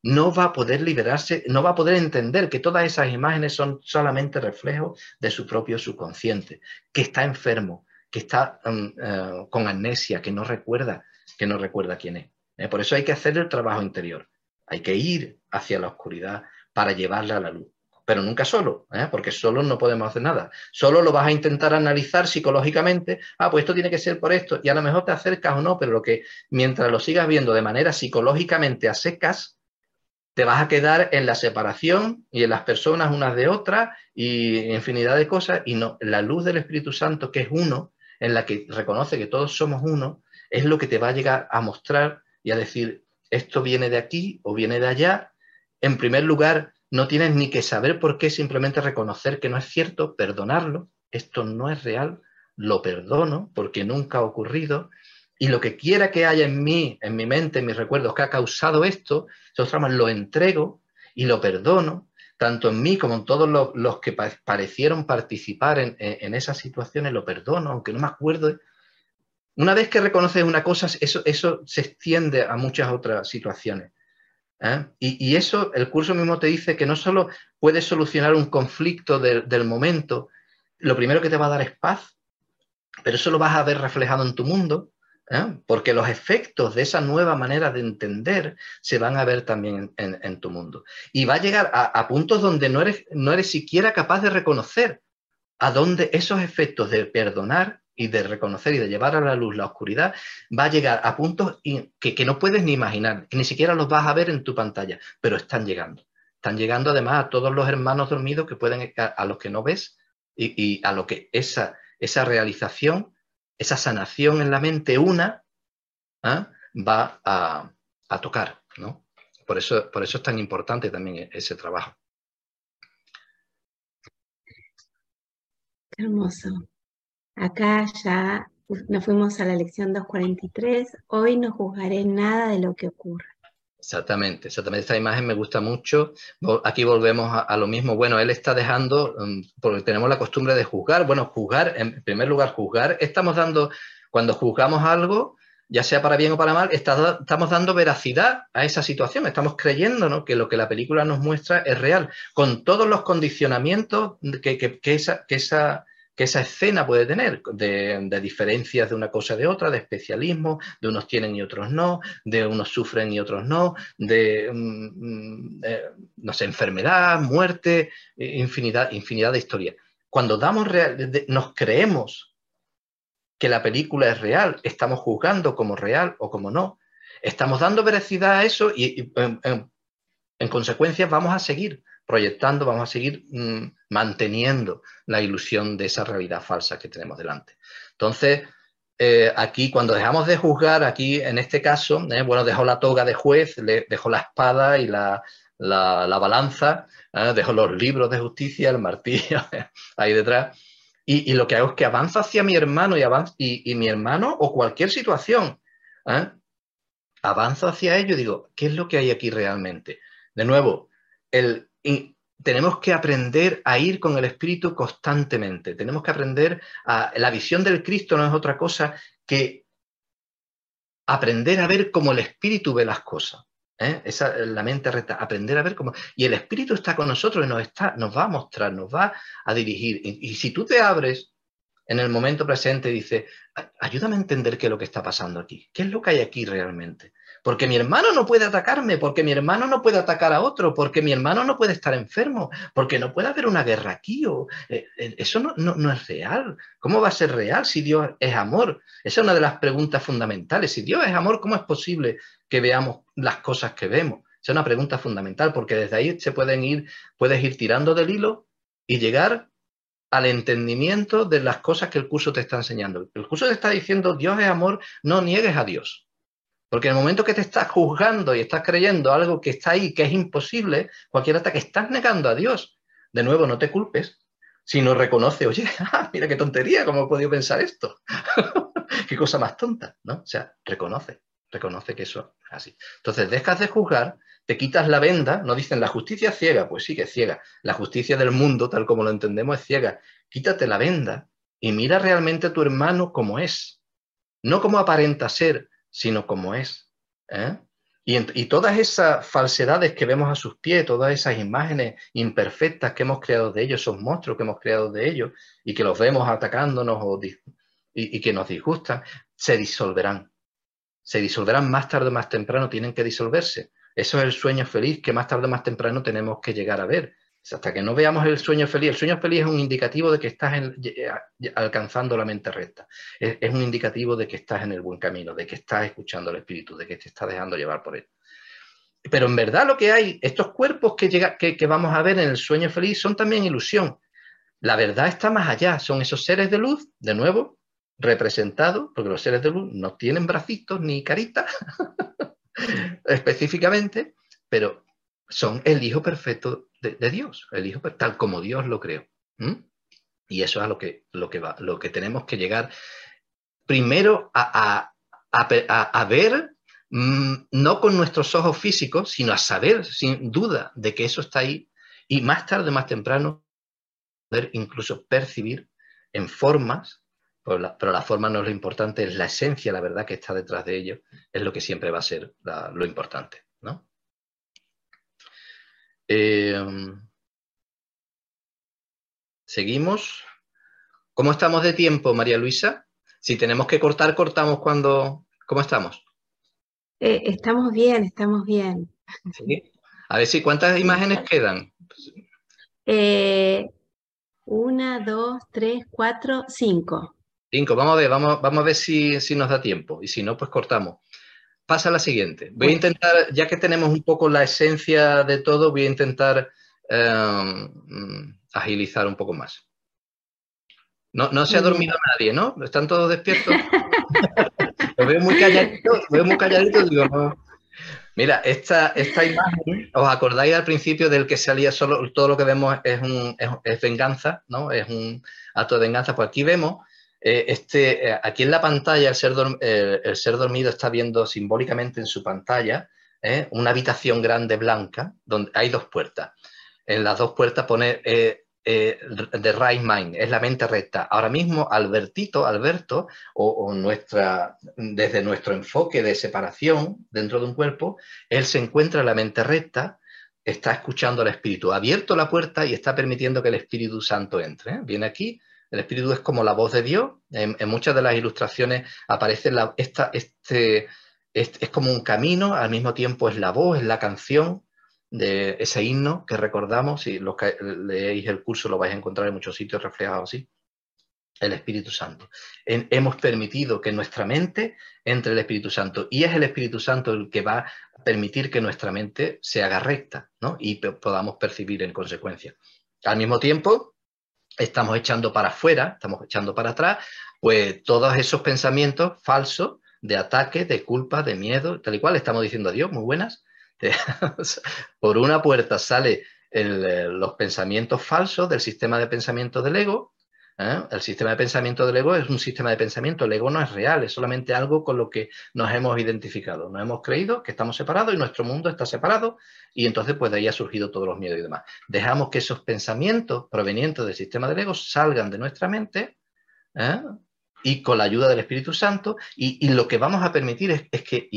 no va a poder liberarse, no va a poder entender que todas esas imágenes son solamente reflejos de su propio subconsciente, que está enfermo, que está mm, eh, con amnesia, que no recuerda, que no recuerda quién es. ¿eh? Por eso hay que hacer el trabajo interior. Hay que ir hacia la oscuridad para llevarla a la luz pero nunca solo, ¿eh? porque solo no podemos hacer nada. Solo lo vas a intentar analizar psicológicamente, ah, pues esto tiene que ser por esto, y a lo mejor te acercas o no, pero lo que mientras lo sigas viendo de manera psicológicamente a secas, te vas a quedar en la separación y en las personas unas de otras y infinidad de cosas, y no, la luz del Espíritu Santo, que es uno, en la que reconoce que todos somos uno, es lo que te va a llegar a mostrar y a decir, esto viene de aquí o viene de allá. En primer lugar, no tienes ni que saber por qué, simplemente reconocer que no es cierto, perdonarlo, esto no es real, lo perdono porque nunca ha ocurrido, y lo que quiera que haya en mí, en mi mente, en mis recuerdos, que ha causado esto, esos traumas lo entrego y lo perdono, tanto en mí como en todos los, que parecieron participar en, en, esas situaciones, lo perdono, aunque no me acuerdo. Una vez que reconoces una cosa, eso, eso se extiende a muchas otras situaciones. ¿eh? Y, eso, el curso mismo te dice que no solo puedes solucionar un conflicto del momento, lo primero que te va a dar es paz, pero eso lo vas a ver reflejado en tu mundo, ¿eh? porque los efectos de esa nueva manera de entender se van a ver también en, tu mundo. Y va a llegar a, puntos donde no eres, no eres siquiera capaz de reconocer a dónde esos efectos de perdonar y de reconocer y de llevar a la luz la oscuridad, va a llegar a puntos que, no puedes ni imaginar, que ni siquiera los vas a ver en tu pantalla, pero están llegando. Están llegando además a todos los hermanos dormidos que pueden, a, los que no ves y, a lo que esa, esa realización, esa sanación en la mente una, ¿ah? va a, tocar. ¿no? Por, eso, por eso es tan importante también ese trabajo. Hermoso. Acá ya nos fuimos a la lección 243. Hoy no juzgaré nada de lo que ocurra. Exactamente, exactamente. Esta imagen me gusta mucho. Aquí volvemos a, lo mismo. Bueno, él está dejando, um, porque tenemos la costumbre de juzgar. Bueno, juzgar, en primer lugar, juzgar. Estamos dando, cuando juzgamos algo, ya sea para bien o para mal, estamos dando veracidad a esa situación, estamos creyendo que lo que la película nos muestra es real, con todos los condicionamientos que, esa, que esa, escena puede tener, de, diferencias de una cosa de otra, de especialismo, de unos tienen y otros no, de unos sufren y otros no, de, mm, mm, eh, no sé, enfermedad, muerte, infinidad, infinidad de historias. Cuando damos nos creemos que la película es real, estamos juzgando como real o como no. Estamos dando veracidad a eso y, en, consecuencia vamos a seguir proyectando, vamos a seguir mm, manteniendo la ilusión de esa realidad falsa que tenemos delante. Entonces, eh, aquí cuando dejamos de juzgar, aquí en este caso, eh, bueno, dejó la toga de juez, le, dejó la espada y la, balanza, eh, dejó los libros de justicia, el martillo ahí detrás, y, lo que hago es que avanzo hacia mi hermano y, y, mi hermano o cualquier situación. Avanzo hacia ello y digo, ¿qué es lo que hay aquí realmente? De nuevo, el, tenemos que aprender a ir con el Espíritu constantemente. Tenemos que aprender a... La visión del Cristo no es otra cosa que aprender a ver cómo el Espíritu ve las cosas. ¿eh? Esa, la mente recta, aprender a ver cómo... Y el Espíritu está con nosotros y nos, está, nos va a mostrar, nos va a dirigir. Y, si tú te abres en el momento presente y dices, ayúdame a entender qué es lo que está pasando aquí, qué es lo que hay aquí realmente. Porque mi hermano no puede atacarme, porque mi hermano no puede atacar a otro, porque mi hermano no puede estar enfermo, porque no puede haber una guerra aquí. Eh, eh, eso no, no, es real. ¿Cómo va a ser real si Dios es amor? Esa es una de las preguntas fundamentales. Si Dios es amor, ¿cómo es posible que veamos las cosas que vemos? Esa es una pregunta fundamental, porque desde ahí se pueden ir, puedes ir tirando del hilo y llegar al entendimiento de las cosas que el curso te está enseñando. El curso te está diciendo, Dios es amor, no niegues a Dios. Porque en el momento que te estás juzgando y estás creyendo algo que está ahí, que es imposible, cualquier ataque, estás negando a Dios. De nuevo, no te culpes, sino reconoce, oye, ah, mira qué tontería, ¿cómo he podido pensar esto? qué cosa más tonta, ¿no? O sea, reconoce, reconoce que eso es así. Entonces, dejas de juzgar, te quitas la venda, no dicen la justicia ciega, pues sí que es ciega. La justicia del mundo, tal como lo entendemos, es ciega. Quítate la venda y mira realmente a tu hermano como es, no como aparenta ser, sino como es. ¿eh? Y, todas esas falsedades que vemos a sus pies, todas esas imágenes imperfectas que hemos creado de ellos, esos monstruos que hemos creado de ellos y que los vemos atacándonos y, que nos disgustan, se disolverán. Se disolverán más tarde o más temprano, tienen que disolverse. Eso es el sueño feliz que más tarde o más temprano tenemos que llegar a ver hasta que no veamos el sueño feliz, el sueño feliz es un indicativo de que estás alcanzando la mente recta, es, un indicativo de que estás en el buen camino, de que estás escuchando al Espíritu, de que te estás dejando llevar por él. Pero en verdad lo que hay, estos cuerpos que, llega, que, que vamos a ver en el sueño feliz son también ilusión. La verdad está más allá, son esos seres de luz, de nuevo, representados, porque los seres de luz no tienen bracitos ni caritas específicamente, pero son el hijo perfecto de, Dios, el hijo tal como Dios lo creó. Y eso es a lo que, lo que, va, lo que tenemos que llegar primero a, ver, mm, no con nuestros ojos físicos, sino a saber sin duda de que eso está ahí y más tarde, más temprano, poder incluso percibir en formas, pero la, forma no es lo importante, es la esencia, la verdad que está detrás de ello, es lo que siempre va a ser lo importante. Em, seguimos. ¿Cómo estamos de tiempo, María Luisa? Si tenemos que cortar, cortamos cuando... ¿Cómo estamos? Eh, estamos bien, estamos bien. A ver si cuántas imágenes quedan. Eh, una, dos, tres, cuatro, cinco. Cinco, vamos a ver, vamos, vamos a ver si, si nos da tiempo. Y si no, pues cortamos pasa la siguiente. Voy a intentar, ya que tenemos un poco la esencia de todo, voy a intentar em, agilizar un poco más. No, se ha dormido nadie, ¿no? ¿Están todos despiertos? Lo veo muy calladito, veo muy calladito, digo, no. Mira, esta, esta imagen, ¿os acordáis al principio del que salía solo, todo lo que vemos es, un, es venganza, ¿no? Es un acto de venganza. Pues aquí vemos eh, este, eh, aquí en la pantalla el ser, dormido está viendo simbólicamente en su pantalla eh, una habitación grande blanca donde hay dos puertas. En las dos puertas pone the right mind, es la mente recta. Ahora mismo Albertito, Alberto, o, nuestra, desde nuestro enfoque de separación dentro de un cuerpo, él se encuentra en la mente recta, está escuchando al Espíritu, ha abierto la puerta y está permitiendo que el Espíritu Santo entre. Viene aquí, el Espíritu es como la voz de Dios. En, muchas de las ilustraciones aparece esta, este, es como un camino, al mismo tiempo es la voz, es la canción, de ese himno que recordamos, si los que leéis el curso lo vais a encontrar en muchos sitios reflejado así, el Espíritu Santo. hemos permitido que nuestra mente entre el Espíritu Santo y es el Espíritu Santo el que va a permitir que nuestra mente se haga recta ¿no? y podamos percibir en consecuencia. Al mismo tiempo, estamos echando para afuera, estamos echando para atrás, pues todos esos pensamientos falsos de ataque, de culpa, de miedo, tal y cual, estamos diciendo adiós, muy buenas, por una puerta sale eh, los pensamientos falsos del sistema de pensamiento del ego. ¿Eh? El sistema de pensamiento del ego es un sistema de pensamiento, el ego no es real, es solamente algo con lo que nos hemos identificado. Nos hemos creído que estamos separados y nuestro mundo está separado y entonces pues de ahí ha surgido todos los miedos y demás. Dejamos que esos pensamientos provenientes del sistema del ego salgan de nuestra mente ¿eh? y con la ayuda del Espíritu Santo y, lo que vamos a permitir es, que,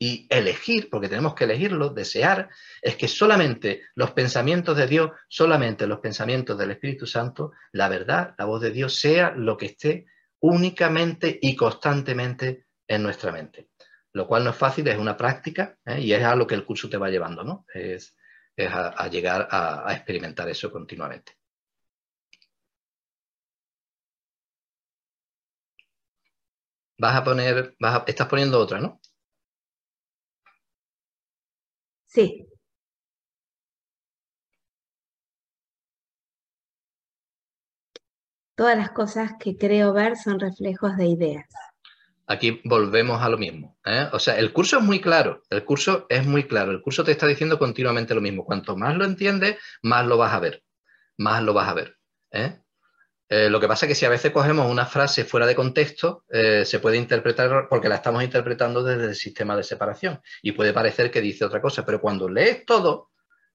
elegir, porque tenemos que elegirlo, desear, es que solamente los pensamientos de Dios, solamente los pensamientos del Espíritu Santo, la verdad, la voz de Dios, sea lo que esté únicamente y constantemente en nuestra mente. Lo cual no es fácil, es una práctica ¿eh? y es a lo que el curso te va llevando, ¿no? Es, a, llegar a, experimentar eso continuamente. Vas a poner, vas estás poniendo otra, ¿no? Sí. Todas las cosas que creo ver son reflejos de ideas. Aquí volvemos a lo mismo. ¿eh? O sea, el curso es muy claro, el curso es muy claro, el curso te está diciendo continuamente lo mismo. Cuanto más lo entiendes, más lo vas a ver, más lo vas a ver. ¿eh? Eh, lo que pasa es que si a veces cogemos una frase fuera de contexto, eh, se puede interpretar porque la estamos interpretando desde el sistema de separación y puede parecer que dice otra cosa, pero cuando lees todo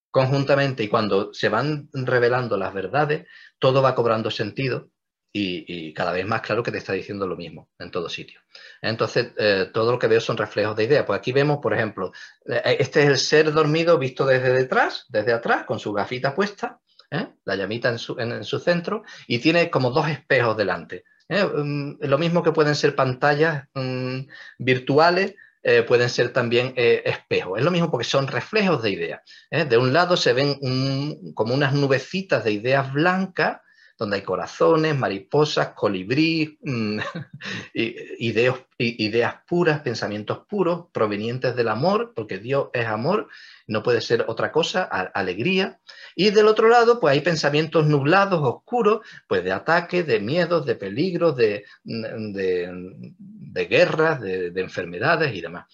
conjuntamente y cuando se van revelando las verdades, todo va cobrando sentido y, cada vez más claro que te está diciendo lo mismo en todo sitio. Entonces, eh, todo lo que veo son reflejos de ideas. Pues aquí vemos, por ejemplo, este es el ser dormido visto desde detrás, desde atrás, con su gafita puesta ¿eh? la llamita en su, centro, y tiene como dos espejos delante. ¿eh? Mm, lo mismo que pueden ser pantallas mm, virtuales, eh, pueden ser también espejos. Es lo mismo porque son reflejos de ideas. De un lado se ven como unas nubecitas de ideas blancas donde hay corazones, mariposas, colibrí, mm, ideas, ideas puras, pensamientos puros, provenientes del amor, porque Dios es amor, no puede ser otra cosa, alegría. Y del otro lado, pues hay pensamientos nublados, oscuros, pues de ataques, de miedos, de peligros, de, de, guerras, de, enfermedades y demás.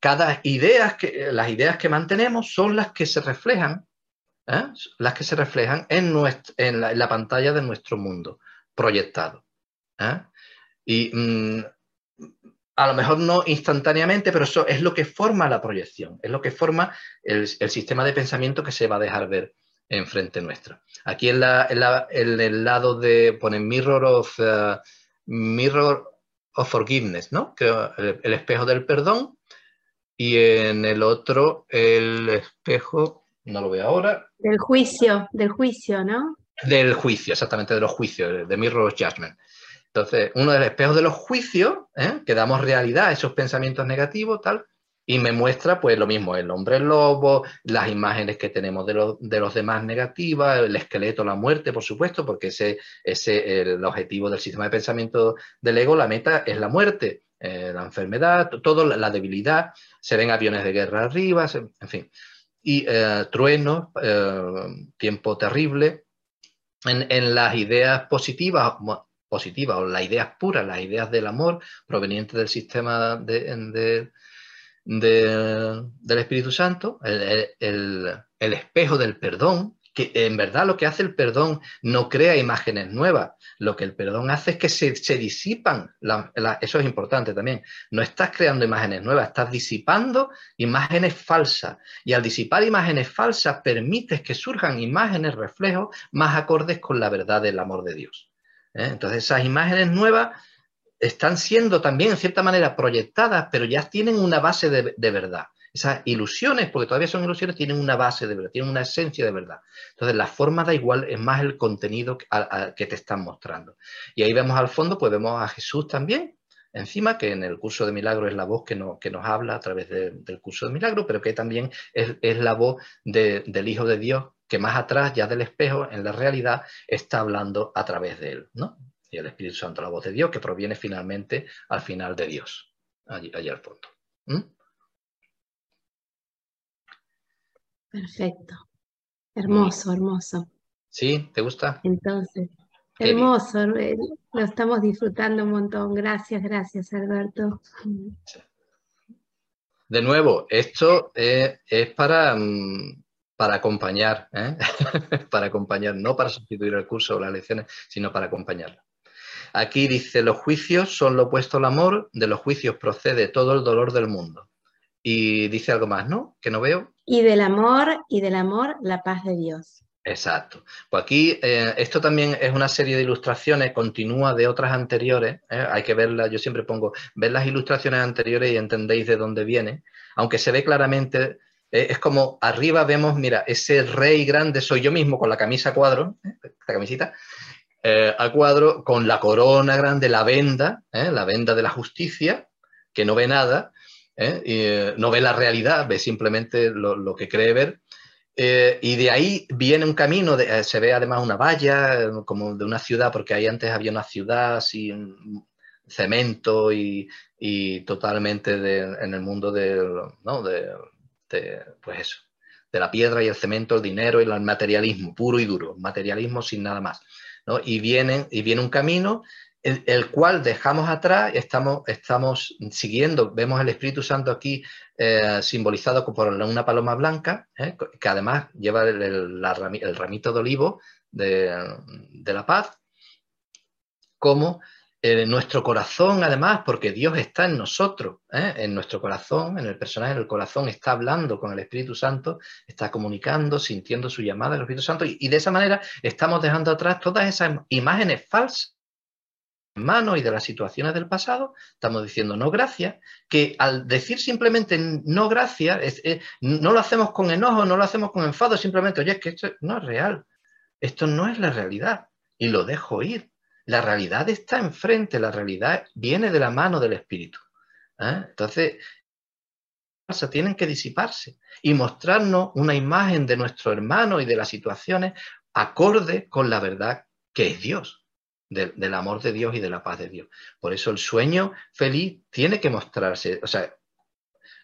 Cada idea que, las ideas que mantenemos son las que se reflejan ¿eh? las que se reflejan en, en, la, pantalla de nuestro mundo proyectado. ¿eh? Y mm, a lo mejor no instantáneamente, pero eso es lo que forma la proyección, es lo que forma el, sistema de pensamiento que se va a dejar ver enfrente nuestro. Aquí en, el lado de, pone Mirror of, uh, mirror of Forgiveness, ¿no? el espejo del perdón, y en el otro el espejo no lo veo ahora. Del juicio, del juicio, ¿no? Del juicio, exactamente, de los juicios, de Mirror Judgment. Entonces, uno de los espejos de los juicios, ¿eh? que damos realidad a esos pensamientos negativos, tal, y me muestra pues lo mismo, el hombre lobo, las imágenes que tenemos de, los demás negativas, el esqueleto, la muerte, por supuesto, porque ese es el objetivo del sistema de pensamiento del ego, la meta es la muerte, eh, la enfermedad, todo, la debilidad, se ven aviones de guerra arriba, en fin y eh, trueno, eh, tiempo terrible, en, las ideas positivas, positivas o las ideas puras, las ideas del amor provenientes del sistema de, del Espíritu Santo, el, espejo del perdón, en verdad lo que hace el perdón no crea imágenes nuevas, lo que el perdón hace es que se, disipan, eso es importante también, no estás creando imágenes nuevas, estás disipando imágenes falsas y al disipar imágenes falsas permites que surjan imágenes, reflejos más acordes con la verdad del amor de Dios. ¿eh? Entonces esas imágenes nuevas están siendo también en cierta manera proyectadas, pero ya tienen una base de verdad. Esas ilusiones, porque todavía son ilusiones, tienen una base de verdad, tienen una esencia de verdad. Entonces, la forma da igual, es más el contenido que te están mostrando. Y ahí vemos al fondo, pues vemos a Jesús también, encima, que en el curso de milagro es la voz que, que nos habla a través del curso de milagro, pero que también es, la voz del Hijo de Dios, que más atrás, ya del espejo, en la realidad, está hablando a través de él, ¿no? Y el Espíritu Santo, la voz de Dios, que proviene finalmente al final de Dios, allí, al fondo. Perfecto. Hermoso, hermoso. ¿Sí? ¿Te gusta? Entonces, hermoso. Eh, lo estamos disfrutando un montón. Gracias, gracias, Alberto. De nuevo, esto es, para, mm, para acompañar, ¿eh? para acompañar, no para sustituir el curso o las lecciones, sino para acompañar. Aquí dice, los juicios son lo opuesto al amor, de los juicios procede todo el dolor del mundo. Y dice algo más, ¿no? Que no veo. Y del amor, y del amor, la paz de Dios. Exacto. Pues aquí eh, esto también es una serie de ilustraciones, continúa de otras anteriores. ¿eh? Hay que verlas, yo siempre pongo, ver las ilustraciones anteriores y entendéis de dónde viene. Aunque se ve claramente, eh, es como arriba vemos, mira, ese rey grande soy yo mismo con la camisa a cuadro, esta camisita, a cuadro, con la corona grande, la venda, la venda de la justicia, que no ve nada, ¿eh? Eh, no ve la realidad, ve simplemente lo, que cree ver. Eh, y de ahí viene un camino, se ve además una valla, como de una ciudad, porque ahí antes había una ciudad sin cemento y, totalmente en el mundo de, pues eso, de la piedra y el cemento, el dinero y el materialismo, puro y duro, materialismo sin nada más. Y, viene, y viene un camino el, cual dejamos atrás, estamos, estamos siguiendo, vemos el Espíritu Santo aquí eh, simbolizado por una paloma blanca, eh, que además lleva el, ramito de olivo de, la paz, como eh, nuestro corazón, además, porque Dios está en nosotros, en nuestro corazón, en el personaje del corazón, está hablando con el Espíritu Santo, está comunicando, sintiendo su llamada del Espíritu Santo, y de esa manera estamos dejando atrás todas esas imágenes falsas mano y de las situaciones del pasado, estamos diciendo no gracias, que al decir simplemente no gracias, no lo hacemos con enojo, no lo hacemos con enfado, simplemente, oye, es que esto no es real, esto no es la realidad, y lo dejo ir. La realidad está enfrente, la realidad viene de la mano del Espíritu. ¿eh? Entonces, tienen que disiparse y mostrarnos una imagen de nuestro hermano y de las situaciones acorde con la verdad que es Dios del amor de Dios y de la paz de Dios. Por eso el sueño feliz tiene que mostrarse, o sea,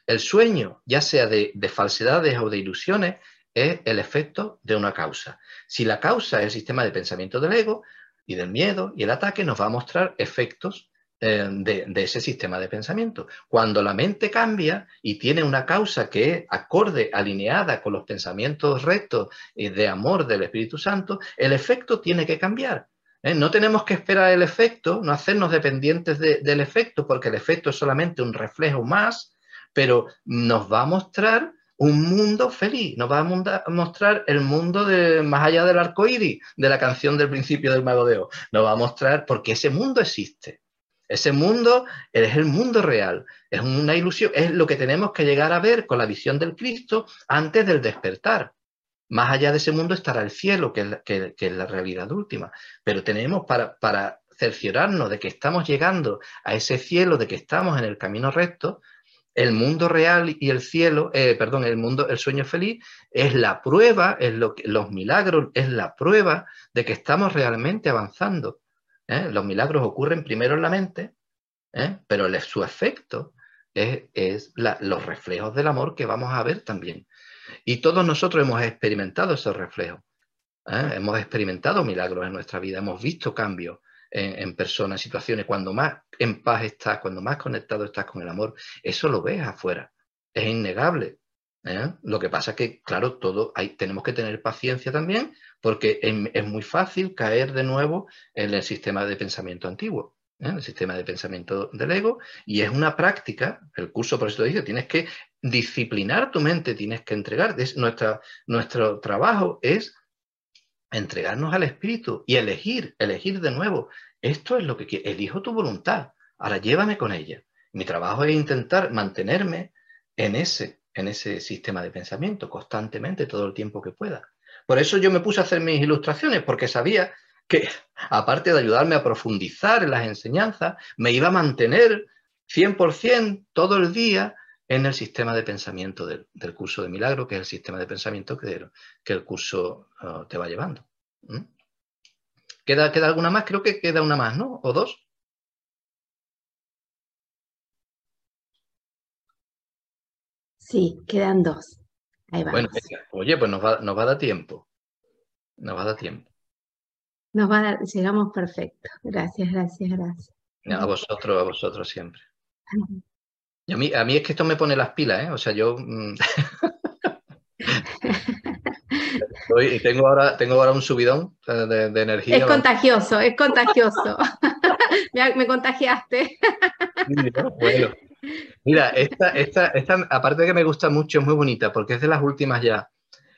el sueño, ya sea de, falsedades o de ilusiones, es el efecto de una causa. Si la causa es el sistema de pensamiento del ego y del miedo y el ataque, nos va a mostrar efectos eh, de, de, ese sistema de pensamiento. Cuando la mente cambia y tiene una causa que es acorde, alineada con los pensamientos rectos y de amor del Espíritu Santo, el efecto tiene que cambiar. ¿Eh? No tenemos que esperar el efecto, no hacernos dependientes del efecto, porque el efecto es solamente un reflejo más, pero nos va a mostrar un mundo feliz, nos va a mostrar el mundo de, más allá del arco iris, de la canción del principio del Mago de. Nos va a mostrar porque ese mundo existe. Ese mundo es el mundo real, es una ilusión, es lo que tenemos que llegar a ver con la visión del Cristo antes del despertar. Más allá de ese mundo estará el cielo, que es la, realidad última. Pero tenemos para, cerciorarnos de que estamos llegando a ese cielo, de que estamos en el camino recto, el mundo real y el cielo, eh, perdón, el mundo, el sueño feliz, es la prueba, es lo que, los milagros, es la prueba de que estamos realmente avanzando. ¿eh? Los milagros ocurren primero en la mente, ¿eh? pero su efecto es, los reflejos del amor que vamos a ver también. Y todos nosotros hemos experimentado esos reflejos. ¿eh? Hemos experimentado milagros en nuestra vida, hemos visto cambios en, personas, en situaciones. Cuando más en paz estás, cuando más conectado estás con el amor, eso lo ves afuera. Es innegable. ¿eh? Lo que pasa es que, claro, todo tenemos que tener paciencia también, porque es, muy fácil caer de nuevo en el sistema de pensamiento antiguo, ¿eh? el sistema de pensamiento del ego, y es una práctica, el curso por eso te dice, tienes que disciplinar tu mente, tienes que entregar, es nuestro trabajo es entregarnos al Espíritu y elegir, elegir de nuevo. Esto es lo que quiero, elijo tu voluntad, ahora llévame con ella. Mi trabajo es intentar mantenerme en ese en ese sistema de pensamiento constantemente, todo el tiempo que pueda. Por eso yo me puse a hacer mis ilustraciones, porque sabía que, aparte de ayudarme a profundizar en las enseñanzas, me iba a mantener 100% todo el día en el sistema de pensamiento del, curso de milagro, que es el sistema de pensamiento que, que el curso uh, te va llevando. ¿Mm? ¿Queda, ¿Queda alguna más? Creo que queda una más, ¿no? ¿O dos? Sí, quedan dos. Ahí vamos. Bueno, oye, pues nos va, nos va a dar tiempo. Nos va a dar tiempo. Nos va a dar, llegamos perfecto. Gracias, gracias, gracias. A vosotros, a vosotros siempre. a, mí, a mí es que esto me pone las pilas, ¿eh? O sea, yo... Mm, tengo, ahora, tengo ahora un subidón eh, de, energía. Es contagioso, es contagioso. me, me, contagiaste. bueno, Mira, esta, esta, esta, aparte de que me gusta mucho, es muy bonita porque es de las últimas ya.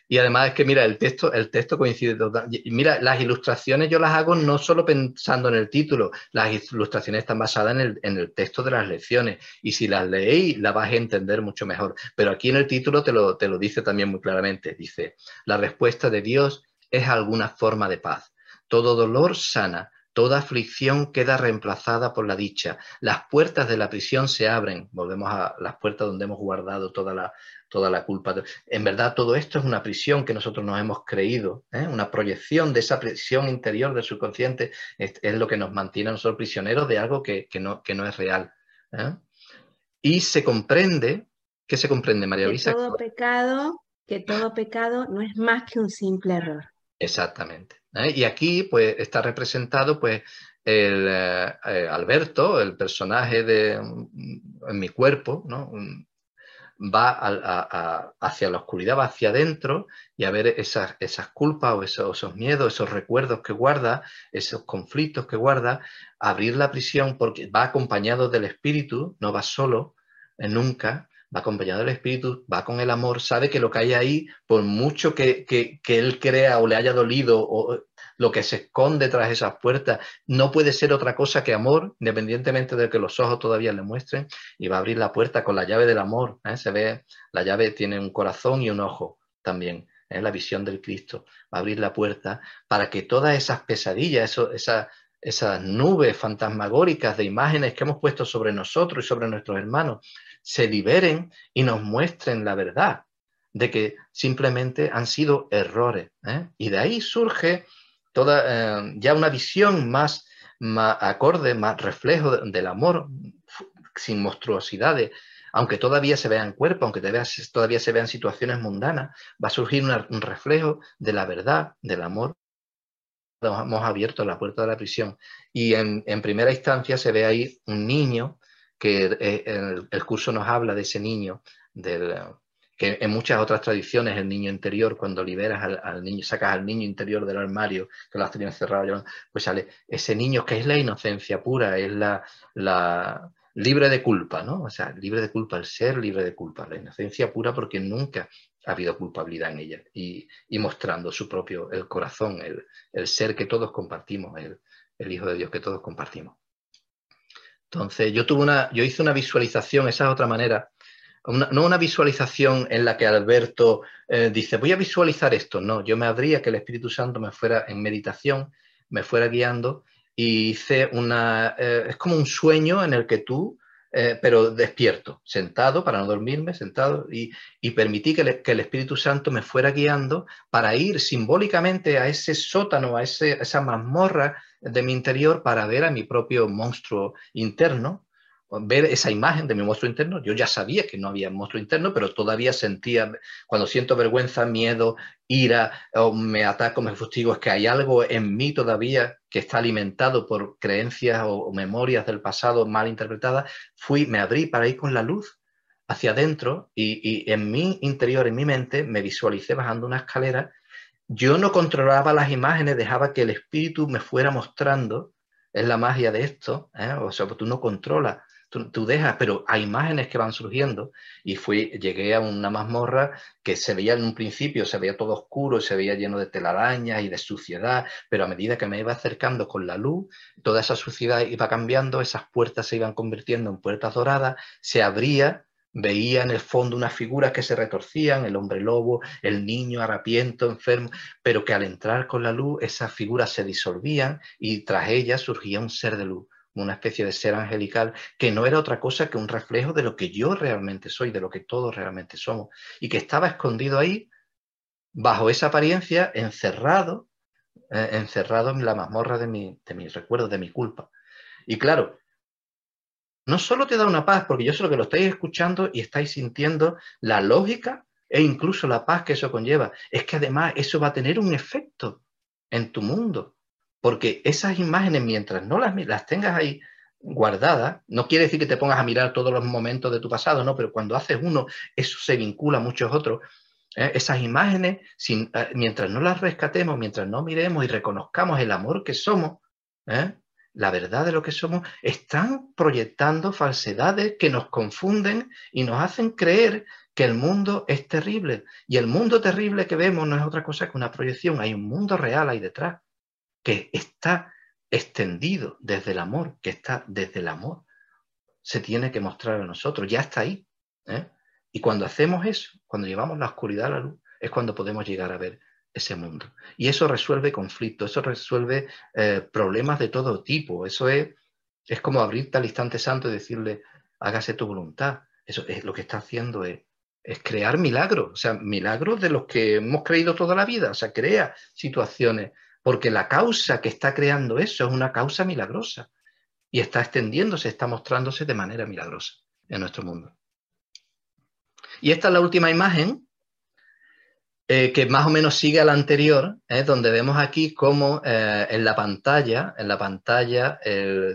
Y además es que, mira, el texto, el texto coincide totalmente. Mira, las ilustraciones yo las hago no solo pensando en el título, las ilustraciones están basadas en el, en el texto de las lecciones. Y si las leéis, las vais a entender mucho mejor. Pero aquí en el título te lo, te lo dice también muy claramente. Dice, la respuesta de Dios es alguna forma de paz. Todo dolor sana, Toda aflicción queda reemplazada por la dicha. Las puertas de la prisión se abren. Volvemos a las puertas donde hemos guardado toda la, toda la culpa. En verdad, todo esto es una prisión que nosotros nos hemos creído, ¿eh? una proyección de esa prisión interior del subconsciente. Es, lo que nos mantiene a nosotros prisioneros de algo que, no, que no, es real. ¿eh? Y se comprende, ¿qué se comprende, María Luisa? Que todo pecado, que todo pecado no es más que un simple error. Exactamente. ¿eh? Y aquí pues, está representado pues, el eh, Alberto, el personaje de en mi cuerpo, ¿no? Va hacia la oscuridad, va hacia adentro y a ver esas, esas culpas o esos, miedos, esos recuerdos que guarda, esos conflictos que guarda, abrir la prisión porque va acompañado del espíritu, no va solo, nunca, va acompañado del Espíritu, va con el amor, sabe que lo que hay ahí, por mucho que, él crea o le haya dolido o lo que se esconde tras esas puertas, no puede ser otra cosa que amor, independientemente de que los ojos todavía le muestren, y va a abrir la puerta con la llave del amor. ¿eh? Se ve, la llave tiene un corazón y un ojo también. ¿eh? la visión del Cristo, va a abrir la puerta para que todas esas pesadillas, eso, esas nubes fantasmagóricas de imágenes que hemos puesto sobre nosotros y sobre nuestros hermanos, se liberen y nos muestren la verdad de que simplemente han sido errores. ¿eh? Y de ahí surge toda eh, ya una visión más, acorde, más reflejo del amor, sin monstruosidades, aunque todavía se vean cuerpos, aunque todavía se vean situaciones mundanas, va a surgir un reflejo de la verdad, del amor. Hemos abierto la puerta de la prisión. Y en, en primera instancia se ve ahí un niño que eh, el, curso nos habla de ese niño, del, que en muchas otras tradiciones el niño interior, cuando liberas al, niño, sacas al niño interior del armario, que lo has tenido pues sale ese niño que es la inocencia pura, es la, la libre de culpa, ¿no? O sea, libre de culpa, el ser libre de culpa, la inocencia pura porque nunca ha habido culpabilidad en ella y, mostrando su propio, el corazón, el, el, ser que todos compartimos, el, el Hijo de Dios que todos compartimos. Entonces, yo tuve una, yo hice una visualización, esa es otra manera, no una visualización en la que Alberto eh, dice, voy a visualizar esto, no, yo me abría que el Espíritu Santo me fuera en meditación, me fuera guiando y hice una, eh, es como un sueño en el que tú, eh, pero despierto, sentado para no dormirme, sentado, y, permití que, que, el Espíritu Santo me fuera guiando para ir simbólicamente a ese sótano, a ese, esa mazmorra de mi interior para ver a mi propio monstruo interno, ver esa imagen de mi monstruo interno. Yo ya sabía que no había monstruo interno, pero todavía sentía, cuando siento vergüenza, miedo, ira, o me ataco, me fustigo, es que hay algo en mí todavía que está alimentado por creencias o, memorias del pasado mal interpretadas. Fui, me abrí para ir con la luz hacia adentro y, en mi interior, en mi mente, me visualicé bajando una escalera. Yo no controlaba las imágenes, dejaba que el espíritu me fuera mostrando. Es la magia de esto. ¿eh? O sea, tú no controlas tú, dejas, pero hay imágenes que van surgiendo. Y fui, llegué a una mazmorra que se veía en un principio, se veía todo oscuro, se veía lleno de telarañas y de suciedad, pero a medida que me iba acercando con la luz, toda esa suciedad iba cambiando, esas puertas se iban convirtiendo en puertas doradas, se abría veía en el fondo unas figuras que se retorcían, el hombre lobo, el niño harapiento, enfermo, pero que al entrar con la luz esas figuras se disolvían y tras ellas surgía un ser de luz una especie de ser angelical que no era otra cosa que un reflejo de lo que yo realmente soy, de lo que todos realmente somos, y que estaba escondido ahí, bajo esa apariencia, encerrado, eh, encerrado en la mazmorra de, mi, de mis recuerdos, de mi culpa. Y claro, no solo te da una paz, porque yo sé lo que lo estáis escuchando y estáis sintiendo la lógica e incluso la paz que eso conlleva, es que además eso va a tener un efecto en tu mundo. Porque esas imágenes, mientras no las, tengas ahí guardadas, no quiere decir que te pongas a mirar todos los momentos de tu pasado, no, pero cuando haces uno, eso se vincula a muchos otros. ¿eh? Esas imágenes, eh, mientras no las rescatemos, mientras no miremos y reconozcamos el amor que somos, ¿eh? la verdad de lo que somos, están proyectando falsedades que nos confunden y nos hacen creer que el mundo es terrible. Y el mundo terrible que vemos no es otra cosa que una proyección, hay un mundo real ahí detrás que está extendido desde el amor, que está desde el amor, se tiene que mostrar a nosotros, ya está ahí. ¿eh? Y cuando hacemos eso, cuando llevamos la oscuridad a la luz, es cuando podemos llegar a ver ese mundo. Y eso resuelve conflictos, eso resuelve eh, problemas de todo tipo. Eso es, es como abrirte al instante santo y decirle, hágase tu voluntad. Eso es lo que está haciendo es, es crear milagros, o sea, milagros de los que hemos creído toda la vida. O sea, crea situaciones porque la causa que está creando eso es una causa milagrosa y está extendiéndose, está mostrándose de manera milagrosa en nuestro mundo. Y esta es la última imagen eh, que más o menos sigue a la anterior, ¿eh? donde vemos aquí cómo eh, en la pantalla, en la pantalla, el,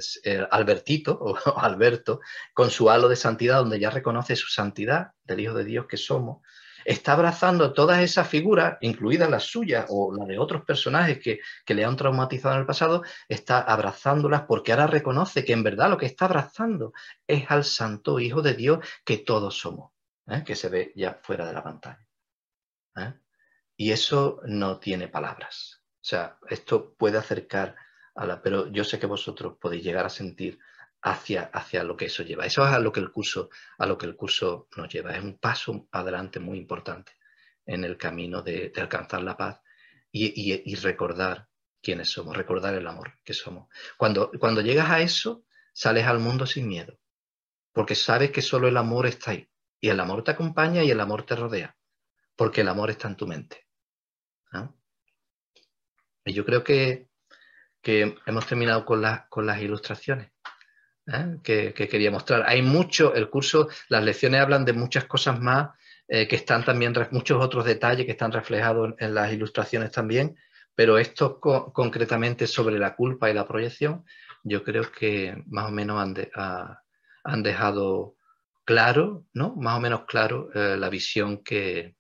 Albertito o Alberto, con su halo de santidad, donde ya reconoce su santidad del Hijo de Dios que somos, está abrazando todas esas figuras, incluidas las suyas o las de otros personajes que, le han traumatizado en el pasado, está abrazándolas porque ahora reconoce que en verdad lo que está abrazando es al Santo Hijo de Dios que todos somos, ¿eh? que se ve ya fuera de la pantalla. ¿eh? Y eso no tiene palabras. O sea, esto puede acercar a la... Pero yo sé que vosotros podéis llegar a sentir hacia, hacia lo que eso lleva. Eso es a lo que el curso, a lo que el curso nos lleva. Es un paso adelante muy importante en el camino de, alcanzar la paz y, recordar quiénes somos, recordar el amor que somos. Cuando, cuando llegas a eso, sales al mundo sin miedo, porque sabes que solo el amor está ahí. Y el amor te acompaña y el amor te rodea, porque el amor está en tu mente. ¿ah? Y yo creo que, que hemos terminado con, con las ilustraciones. ¿Eh? que, quería mostrar. Hay mucho, el curso, las lecciones hablan de muchas cosas más eh, que están también, muchos otros detalles que están reflejados en, las ilustraciones también, pero esto concretamente sobre la culpa y la proyección, yo creo que más o menos han, han dejado claro, ¿no? Más o menos claro eh, la visión que,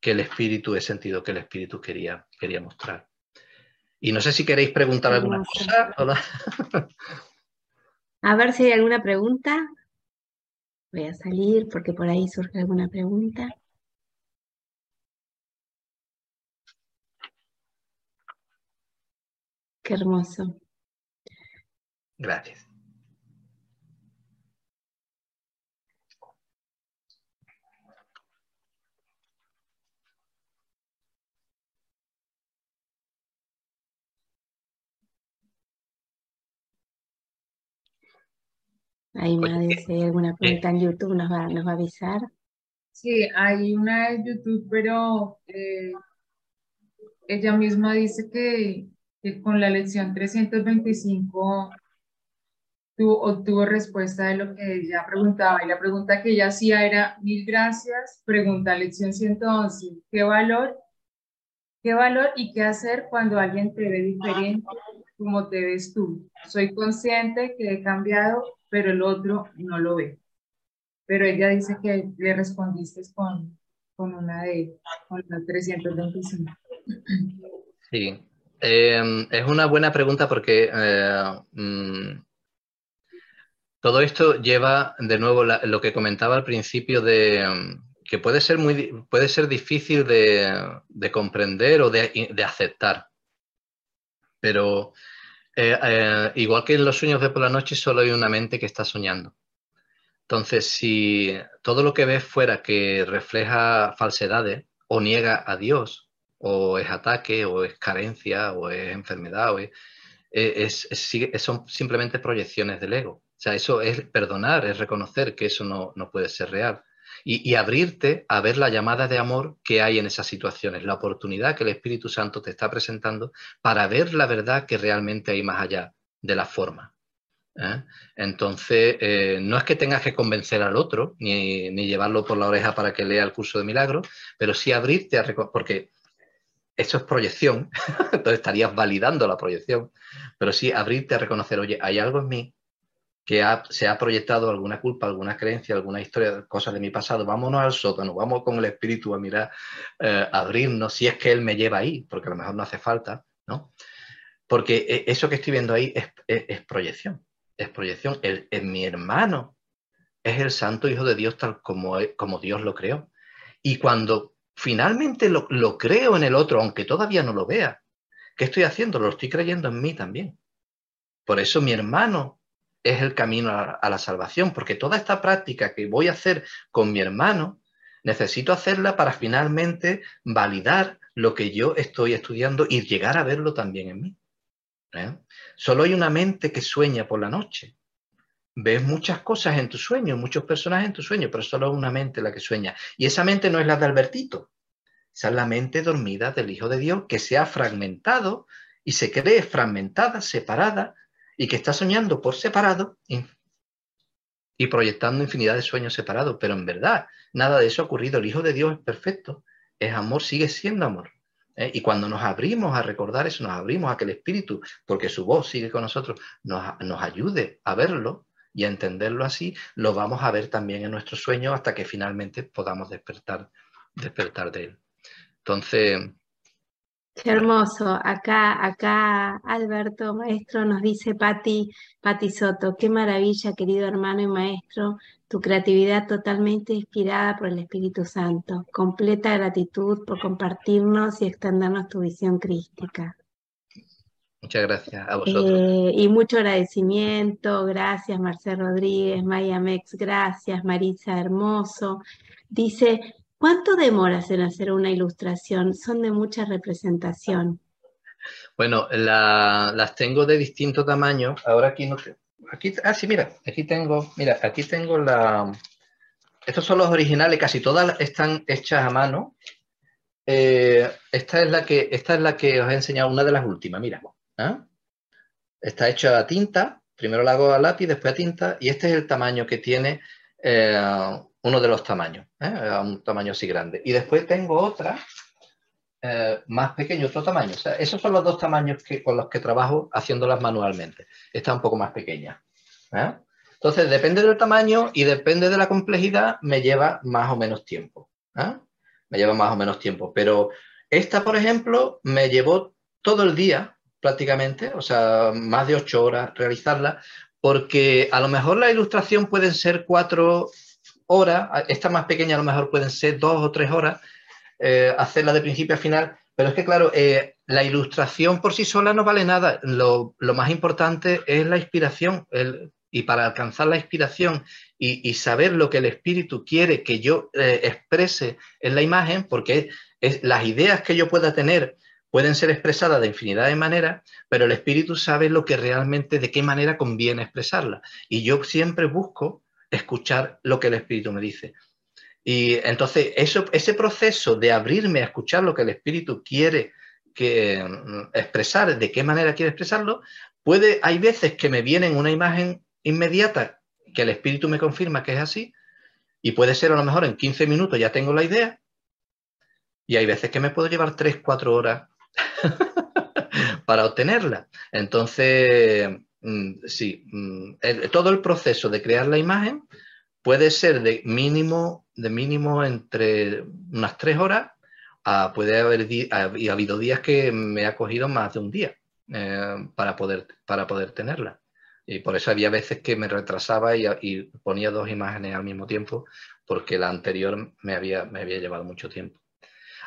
que, el espíritu, he sentido que el espíritu quería, quería mostrar. Y no sé si queréis preguntar alguna cosa. A ver si hay alguna pregunta. Voy a salir porque por ahí surge alguna pregunta. Qué hermoso. Gracias. Ahí nadie, si hay alguna pregunta en YouTube nos va, nos va a avisar. Sí, hay una de YouTube, pero eh, ella misma dice que, con la lección 325 tuvo, obtuvo respuesta de lo que ella preguntaba. Y la pregunta que ella hacía era, mil gracias, pregunta lección 111, ¿qué valor? ¿Qué valor y qué hacer cuando alguien te ve diferente como te ves tú? Soy consciente que he cambiado pero el otro no lo ve. pero ella dice que le respondiste con, con una de con la 325. Sí, em, es una buena pregunta porque eh, mm, todo esto lleva de nuevo lo que comentaba al principio de que puede ser muy puede ser difícil de, comprender o de, aceptar. Pero eh, eh, igual que en los sueños de por la noche, solo hay una mente que está soñando. Entonces, si todo lo que ves fuera que refleja falsedades o niega a Dios, o es ataque, o es carencia, o es enfermedad, o es, son simplemente proyecciones del ego. O sea, eso es perdonar, es reconocer que eso no, puede ser real. Y, abrirte a ver la llamada de amor que hay en esas situaciones, la oportunidad que el Espíritu Santo te está presentando para ver la verdad que realmente hay más allá de la forma. ¿eh? Entonces, eh, no es que tengas que convencer al otro, ni, ni, llevarlo por la oreja para que lea el curso de milagros, pero sí abrirte a porque eso es proyección, entonces estarías validando la proyección, pero sí abrirte a reconocer, oye, hay algo en mí que se ha proyectado alguna culpa, alguna creencia, alguna historia, cosas de mi pasado, vámonos al sótano, vamos con el espíritu a mirar, eh, abrirnos, si es que él me lleva ahí, porque a lo mejor no hace falta, ¿no? Porque eh, eso que estoy viendo ahí es, proyección, es proyección. Mi hermano es el santo hijo de Dios tal como, como Dios lo creó. Y cuando finalmente lo, creo en el otro, aunque todavía no lo vea. ¿Qué estoy haciendo? Lo estoy creyendo en mí también. Por eso mi hermano es el camino a, la salvación, porque toda esta práctica que voy a hacer con mi hermano, necesito hacerla para finalmente validar lo que yo estoy estudiando y llegar a verlo también en mí. ¿eh? Solo hay una mente que sueña por la noche. Ves muchas cosas en tu sueño, muchos personajes en tu sueño, pero solo una mente la que sueña. Y esa mente no es la de Albertito, esa es la mente dormida del Hijo de Dios que se ha fragmentado y se cree fragmentada, separada, y que está soñando por separado y proyectando infinidad de sueños separados. Pero en verdad, nada de eso ha ocurrido. El Hijo de Dios es perfecto, es amor, sigue siendo amor. ¿eh? Y cuando nos abrimos a recordar eso, nos abrimos a que el Espíritu, porque su voz sigue con nosotros, nos, nos ayude a verlo, y a entenderlo así, lo vamos a ver también en nuestros sueños hasta que finalmente podamos despertar, despertar de él. Entonces... Qué hermoso. Acá, acá Alberto, maestro, nos dice Pati, Pati Soto, qué maravilla, querido hermano y maestro, tu creatividad totalmente inspirada por el Espíritu Santo. Completa gratitud por compartirnos y extendernos tu visión crística. Muchas gracias a vosotros. Eh, y mucho agradecimiento, gracias Marcel Rodríguez, Maya Mex, gracias Marisa Hermoso. Dice, ¿cuánto demoras en hacer una ilustración? Son de mucha representación. Bueno, las tengo de distinto tamaño. Ahora aquí no sé. Aquí, ah, sí, mira, aquí tengo, mira, aquí tengo la. Estos son los originales, casi todas están hechas a mano. Eh, esta, es la que, esta es la que os he enseñado, una de las últimas, mira. ¿ah? Está hecho a tinta, primero la hago a lápiz, después a tinta, y este es el tamaño que tiene eh, uno de los tamaños, ¿eh? un tamaño así grande. Y después tengo otra eh, más pequeña, otro tamaño. esos son los dos tamaños que, con los que trabajo haciéndolas manualmente. Esta un poco más pequeña. Entonces, depende del tamaño y depende de la complejidad, me lleva más o menos tiempo. Me lleva más o menos tiempo. Pero esta, por ejemplo, me llevó todo el día prácticamente, o sea, más de ocho horas realizarla, porque a lo mejor la ilustración pueden ser cuatro horas, esta más pequeña a lo mejor pueden ser dos o tres horas, eh, hacerla de principio a final, pero es que claro, eh, la ilustración por sí sola no vale nada, lo, más importante es la inspiración, y para alcanzar la inspiración y, saber lo que el espíritu quiere que yo eh, exprese en la imagen, porque es, las ideas que yo pueda tener pueden ser expresadas de infinidad de maneras, pero el espíritu sabe lo que realmente, de qué manera conviene expresarla. Y yo siempre busco escuchar lo que el espíritu me dice. Y entonces eso, ese proceso de abrirme a escuchar lo que el espíritu quiere que, mm, expresar, de qué manera quiere expresarlo, puede, hay veces que me viene una imagen inmediata que el espíritu me confirma que es así, y puede ser a lo mejor en 15 minutos ya tengo la idea, y hay veces que me puedo llevar 3, 4 horas para obtenerla. Entonces, mm, sí, mm, todo el proceso de crear la imagen puede ser de mínimo, de mínimo entre unas tres horas, puede haber y ha habido días que me ha cogido más de un día eh, para, poder, para poder tenerla. Y por eso había veces que me retrasaba y, ponía dos imágenes al mismo tiempo, porque la anterior me había, me había llevado mucho tiempo.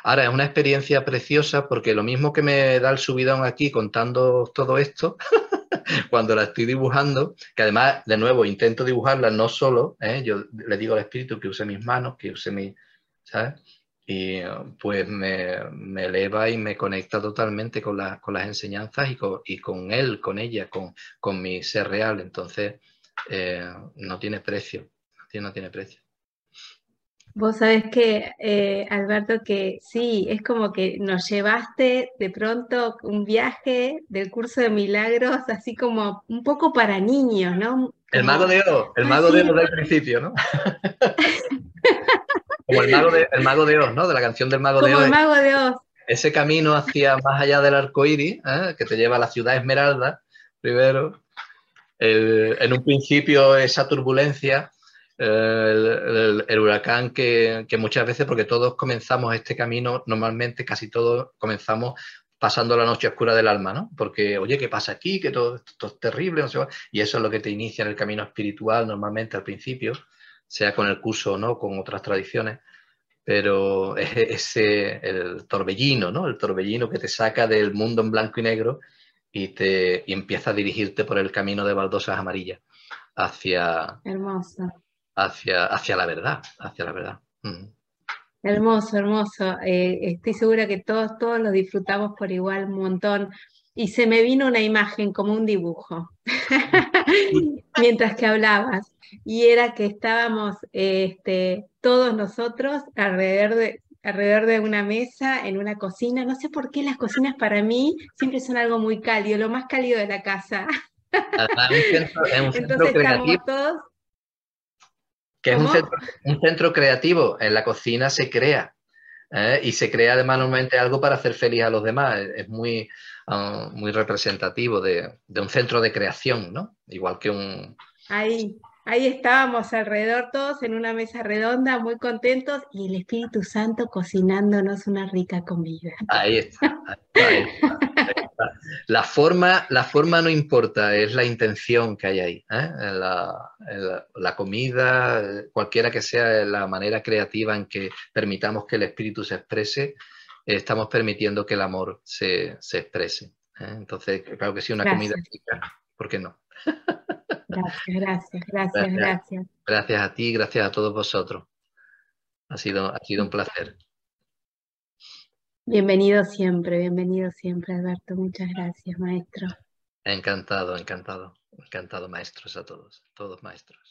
Ahora, es una experiencia preciosa porque lo mismo que me da el subidón aquí contando todo esto, cuando la estoy dibujando, que además, de nuevo, intento dibujarla no solo, ¿eh? yo le digo al espíritu que use mis manos, que use mi, ¿sabes? Y pues me, eleva y me conecta totalmente con, con las enseñanzas y con, y con, él, con ella, con, con mi ser real. Entonces, eh, no tiene precio, no tiene precio. Vos sabés que, eh, Alberto, que sí, es como que nos llevaste de pronto un viaje del curso de milagros, así como un poco para niños, ¿no? el mago de Oz, el mago de Oz del principio, ¿no? como el mago, de, el mago de Oz, ¿no? De la canción del mago de Oz. el mago de Oz. Ese camino hacia más allá del arco iris, ¿eh? que te lleva a la ciudad Esmeralda, primero. en un principio esa turbulencia el, huracán que, muchas veces, porque todos comenzamos este camino, normalmente casi todos comenzamos pasando la noche oscura del alma, ¿no? Porque, oye, ¿qué pasa aquí? Que todo esto es terrible, Y eso es lo que te inicia en el camino espiritual normalmente al principio, sea con el curso o no, con otras tradiciones. Pero es ese, el torbellino, ¿no? El torbellino que te saca del mundo en blanco y negro y, te, y empieza a dirigirte por el camino de baldosas amarillas hacia, Hermoso hacia, hacia la verdad, hacia la verdad. Mm. Hermoso, hermoso. Eh, estoy segura que todos, todos lo disfrutamos por igual un montón. Y se me vino una imagen como un dibujo mientras que hablabas. Y era que estábamos este, todos nosotros alrededor de, alrededor de una mesa, en una cocina. No sé por qué las cocinas para mí siempre son algo muy cálido, lo más cálido de la casa. Entonces estamos todos que es un centro, creativo. En la cocina se crea. ¿eh? Y se crea de manualmente algo para hacer feliz a los demás. Es muy, ah, muy representativo de, un centro de creación, ¿no? Igual que un... Ahí, ahí estábamos alrededor todos en una mesa redonda, muy contentos, y el Espíritu Santo cocinándonos una rica comida. Ahí está. Ahí está. La forma, la forma no importa, es la intención que hay ahí. ¿eh? La, comida, cualquiera que sea la manera creativa en que permitamos que el espíritu se exprese, estamos permitiendo que el amor se, exprese. ¿eh? Entonces, claro que sí, una comida rica, ¿por qué no? Gracias, gracias, gracias, gracias. Gracias a ti, gracias a todos vosotros. Ha sido, ha sido un placer. Bienvenido siempre, bienvenido siempre, Alberto. Muchas gracias, maestro. Encantado, encantado, encantado, maestros a todos, todos maestros.